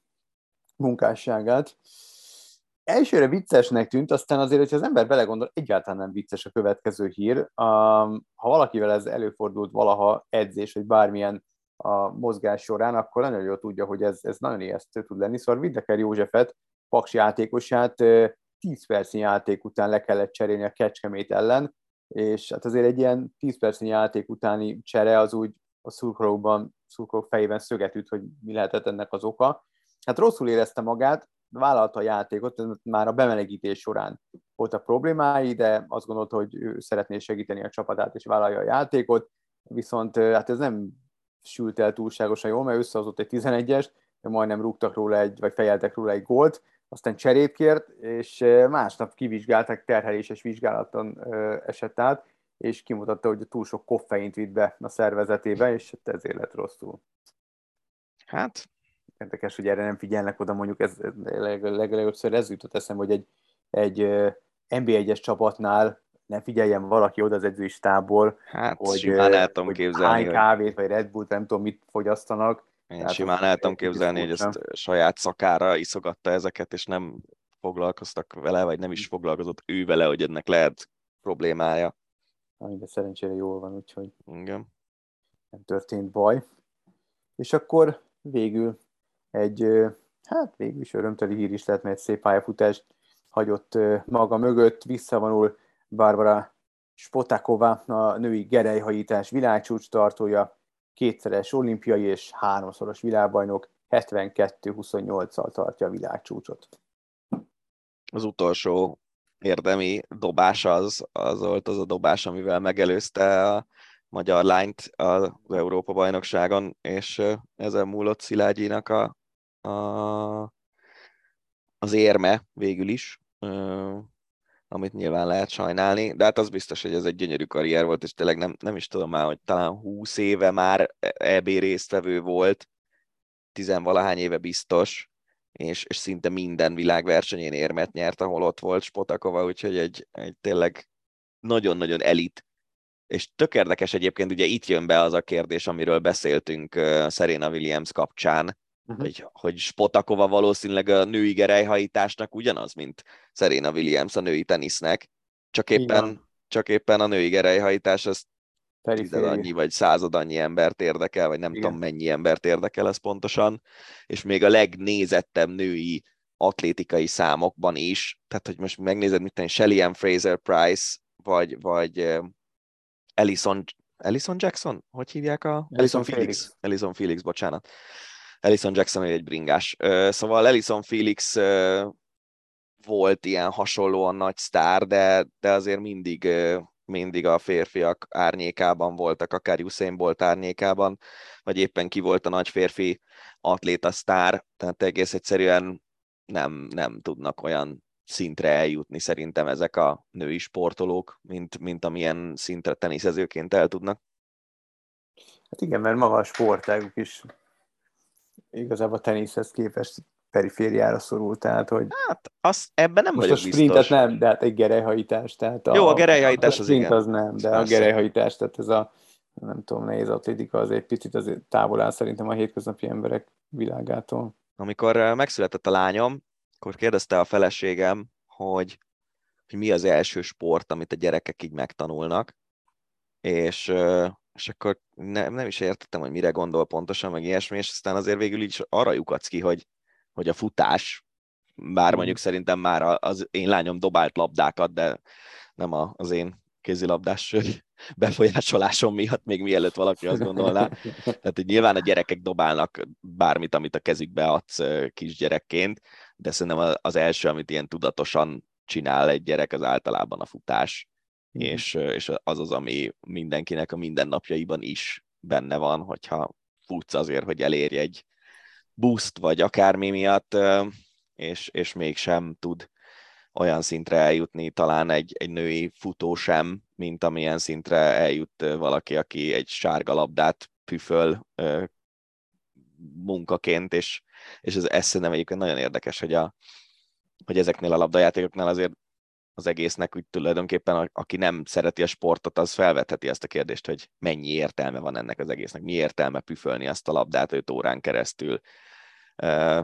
munkásságát. Elsőre viccesnek tűnt, aztán azért, hogyha az ember belegondol, egyáltalán nem vicces a következő hír. Ha valakivel ez előfordult valaha edzés, vagy bármilyen a mozgás során, akkor nagyon jól tudja, hogy ez, ez nagyon ijesztő tud lenni. Szóval Videker Józsefet Paks játékosát 10 percnyi játék után le kellett cserélni a Kecskemét ellen, és hát azért egy ilyen 10 percnyi játék utáni csere az úgy a szurkolókban, szurkolók fejében szöget üt, hogy mi lehetett ennek az oka. Hát rosszul érezte magát, vállalta a játékot, már a bemelegítés során volt a problémái, de azt gondolta, hogy ő szeretné segíteni a csapatát, és vállalja a játékot, viszont hát ez nem sült el túlságosan jól, mert összehozott egy 11-est, majdnem rúgtak róla egy, vagy fejeltek róla egy gólt, aztán cserét kért, és másnap kivizsgálták, terheléses vizsgálaton esett át, és kimutatta, hogy túl sok koffeint vitt be a szervezetébe, és hát ezért lett rosszul. Hát, érdekes, hogy erre nem figyelnek oda, mondjuk ez legelőször ez jutott eszembe, hogy egy, egy NB1-es csapatnál ne figyeljen valaki oda az edzői stából, hát, hogy, simán el tudom hogy képzelni, hány kávét, vagy Red Bull, nem tudom mit fogyasztanak, én Tehát simán el tudom képzelni, hogy ezt saját szakára iszogatta ezeket, és nem foglalkoztak vele, vagy nem is foglalkozott ő vele, hogy ennek lehet problémája. De szerencsére jól van, úgyhogy Igen. nem történt baj. És akkor végül egy, hát végül is örömteli hír is lehet, mert egy szép pályafutást hagyott maga mögött, visszavonul Barbara Spotakova, a női gerelyhajítás világcsúcs tartója, kétszeres olimpiai és háromszoros világbajnok, 72-28-szal tartja a világcsúcsot. Az utolsó érdemi dobás az, az volt az a dobás, amivel megelőzte a magyar lányt az Európa bajnokságon, és ezen múlott Szilágyinak a, a, az érme végül is amit nyilván lehet sajnálni, de hát az biztos, hogy ez egy gyönyörű karrier volt, és tényleg nem, nem is tudom már, hogy talán 20 éve már EB résztvevő volt, tizenvalahány éve biztos, és, és szinte minden világversenyén érmet nyert, ahol ott volt Spotakova, úgyhogy egy, egy tényleg nagyon-nagyon elit. És tök érdekes egyébként, ugye itt jön be az a kérdés, amiről beszéltünk Serena Williams kapcsán, uh-huh. hogy, hogy Spotakova valószínűleg a női gerelyhajításnak ugyanaz, mint Serena Williams a női tenisznek, csak éppen, csak éppen a női gerelyhajítás az tized annyi vagy század annyi embert érdekel, vagy nem Igen. tudom mennyi embert érdekel ez pontosan, és még a legnézettebb női atlétikai számokban is, tehát hogy most megnézed, mit tenni, Shelly Ann Fraser Price, vagy, vagy Ellison, Ellison Jackson? Hogy hívják a? Ellison Felix. Felix. Ellison Felix, bocsánat. Ellison Jackson egy bringás. Szóval Ellison Felix volt ilyen hasonlóan nagy sztár, de, de azért mindig, mindig a férfiak árnyékában voltak, akár Usain Bolt árnyékában, vagy éppen ki volt a nagy férfi atléta sztár, tehát egész egyszerűen nem, nem tudnak olyan szintre eljutni szerintem ezek a női sportolók, mint, mint amilyen szintre teniszezőként el tudnak. Hát igen, mert maga a sportáguk is igazából a teniszhez képest perifériára szorult, tehát hogy... Hát, az, ebben nem Most vagyok a sprintet biztos. nem, de hát egy gerelyhajítás, tehát a, Jó, a gerelyhajítás a az igen. az nem, de Persze. a gerelyhajítás, tehát ez a nem tudom, nehéz atlétika az egy picit azért távol áll szerintem a hétköznapi emberek világától. Amikor megszületett a lányom, akkor kérdezte a feleségem, hogy, hogy mi az első sport, amit a gyerekek így megtanulnak, és, és akkor nem, nem is értettem, hogy mire gondol pontosan, meg ilyesmi, és aztán azért végül így arra lyukadsz ki, hogy, hogy a futás, bár mondjuk mm. szerintem már az én lányom dobált labdákat, de nem az én kézilabdás befolyásolásom miatt, még mielőtt valaki azt gondolná. Tehát hogy nyilván a gyerekek dobálnak bármit, amit a kezükbe adsz kisgyerekként, de szerintem az első, amit ilyen tudatosan csinál egy gyerek, az általában a futás, mm. és, és az az, ami mindenkinek a mindennapjaiban is benne van, hogyha futsz azért, hogy elérj egy boost, vagy akármi miatt, és, és mégsem tud olyan szintre eljutni talán egy, egy női futó sem, mint amilyen szintre eljut valaki, aki egy sárga labdát püföl munkaként, és, és ez, ez szerintem egyébként nagyon érdekes, hogy, a, hogy ezeknél a labdajátékoknál azért az egésznek úgy tulajdonképpen, aki nem szereti a sportot, az felvetheti ezt a kérdést, hogy mennyi értelme van ennek az egésznek, mi értelme püfölni azt a labdát 5 órán keresztül.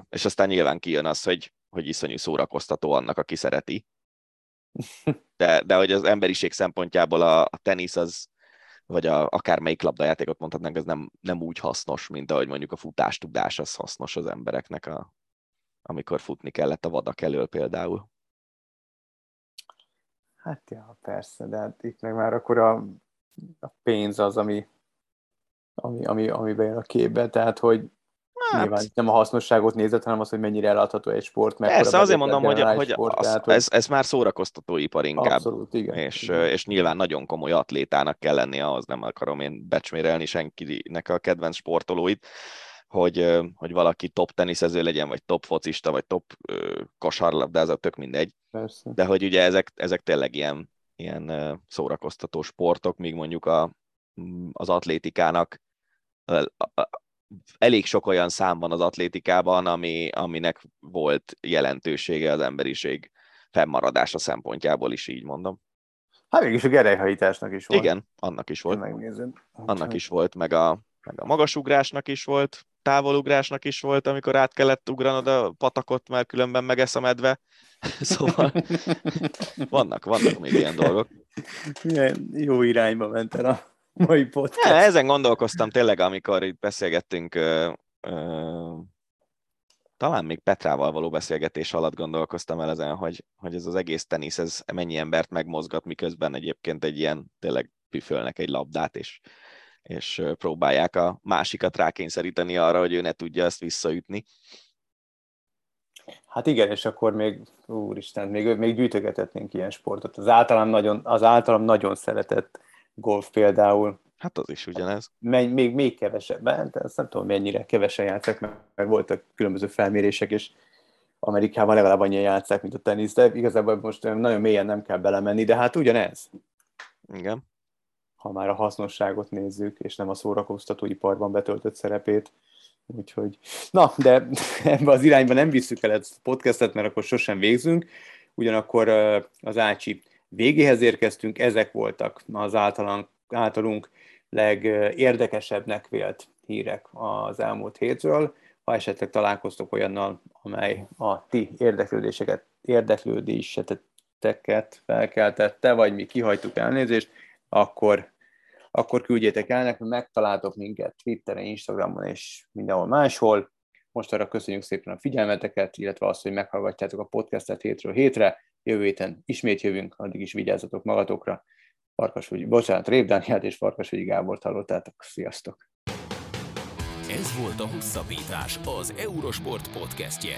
És aztán nyilván kijön az, hogy hogy iszonyú szórakoztató annak, aki szereti. De, de hogy az emberiség szempontjából a, a tenisz az, vagy a, akármelyik labdajátékot mondhatnánk, ez nem, nem úgy hasznos, mint ahogy mondjuk a futás tudás az hasznos az embereknek, a, amikor futni kellett a vadak elől például. Hát ja, persze, de hát itt meg már akkor a, a pénz az, ami, ami, ami, ami bejön a képbe, tehát hogy Hát. Nyilván nem a hasznosságot nézett, hanem az, hogy mennyire eladható egy sport. Persze, azért mondom, hogy, hogy, sport, az, tehát, ez, ez már szórakoztató ipar inkább. Abszolút, igen. És, igen. és nyilván nagyon komoly atlétának kell lenni ahhoz, nem akarom én becsmérelni senkinek a kedvenc sportolóit, hogy, hogy valaki top teniszező legyen, vagy top focista, vagy top kosarlabdázó, tök mindegy. Persze. De hogy ugye ezek, ezek tényleg ilyen, ilyen szórakoztató sportok, míg mondjuk a, az atlétikának elég sok olyan szám van az atlétikában, ami, aminek volt jelentősége az emberiség fennmaradása szempontjából is, így mondom. Hát mégis a gerelyhajításnak is volt. Igen, annak is volt. Megnézem. Annak is volt, meg a, meg a magasugrásnak is volt, távolugrásnak is volt, amikor át kellett ugranod a patakot, mert különben megesz a medve. szóval vannak, vannak még ilyen dolgok. Milyen jó irányba ment el a mai podcast. Ja, ezen gondolkoztam tényleg, amikor itt beszélgettünk, ö, ö, talán még Petrával való beszélgetés alatt gondolkoztam el ezen, hogy, hogy ez az egész tenisz, ez mennyi embert megmozgat, miközben egyébként egy ilyen tényleg püfölnek egy labdát, és, és próbálják a másikat rákényszeríteni arra, hogy ő ne tudja ezt visszaütni. Hát igen, és akkor még, úristen, még, még gyűjtögethetnénk ilyen sportot. Az általam nagyon, az általam nagyon szeretett golf például. Hát az is ugyanez. Még, még, még kevesebben, de azt nem tudom mennyire kevesen játszák, mert, mert voltak különböző felmérések, és Amerikában legalább annyian játszák, mint a tenisz, de igazából most nagyon mélyen nem kell belemenni, de hát ugyanez. Igen. Ha már a hasznosságot nézzük, és nem a szórakoztatóiparban betöltött szerepét. Úgyhogy, na, de ebbe az irányba nem visszük el ezt a podcastet, mert akkor sosem végzünk. Ugyanakkor az Ácsi végéhez érkeztünk, ezek voltak az általán, általunk legérdekesebbnek vélt hírek az elmúlt hétről. Ha esetleg találkoztok olyannal, amely a ti érdeklődéseket, érdeklődéseteket felkeltette, vagy mi kihajtuk elnézést, akkor, akkor küldjétek el nekünk, megtaláltok minket Twitteren, Instagramon és mindenhol máshol. Most arra köszönjük szépen a figyelmeteket, illetve azt, hogy meghallgatjátok a podcastet hétről hétre. Jövő héten ismét jövünk, addig is vigyázzatok magatokra. Farkasvölgyi, bocsánat, Rév Dániát és Farkasvölgyi Gábort hallottátok. Sziasztok! Ez volt a Hosszabbítás, az Eurosport podcastje.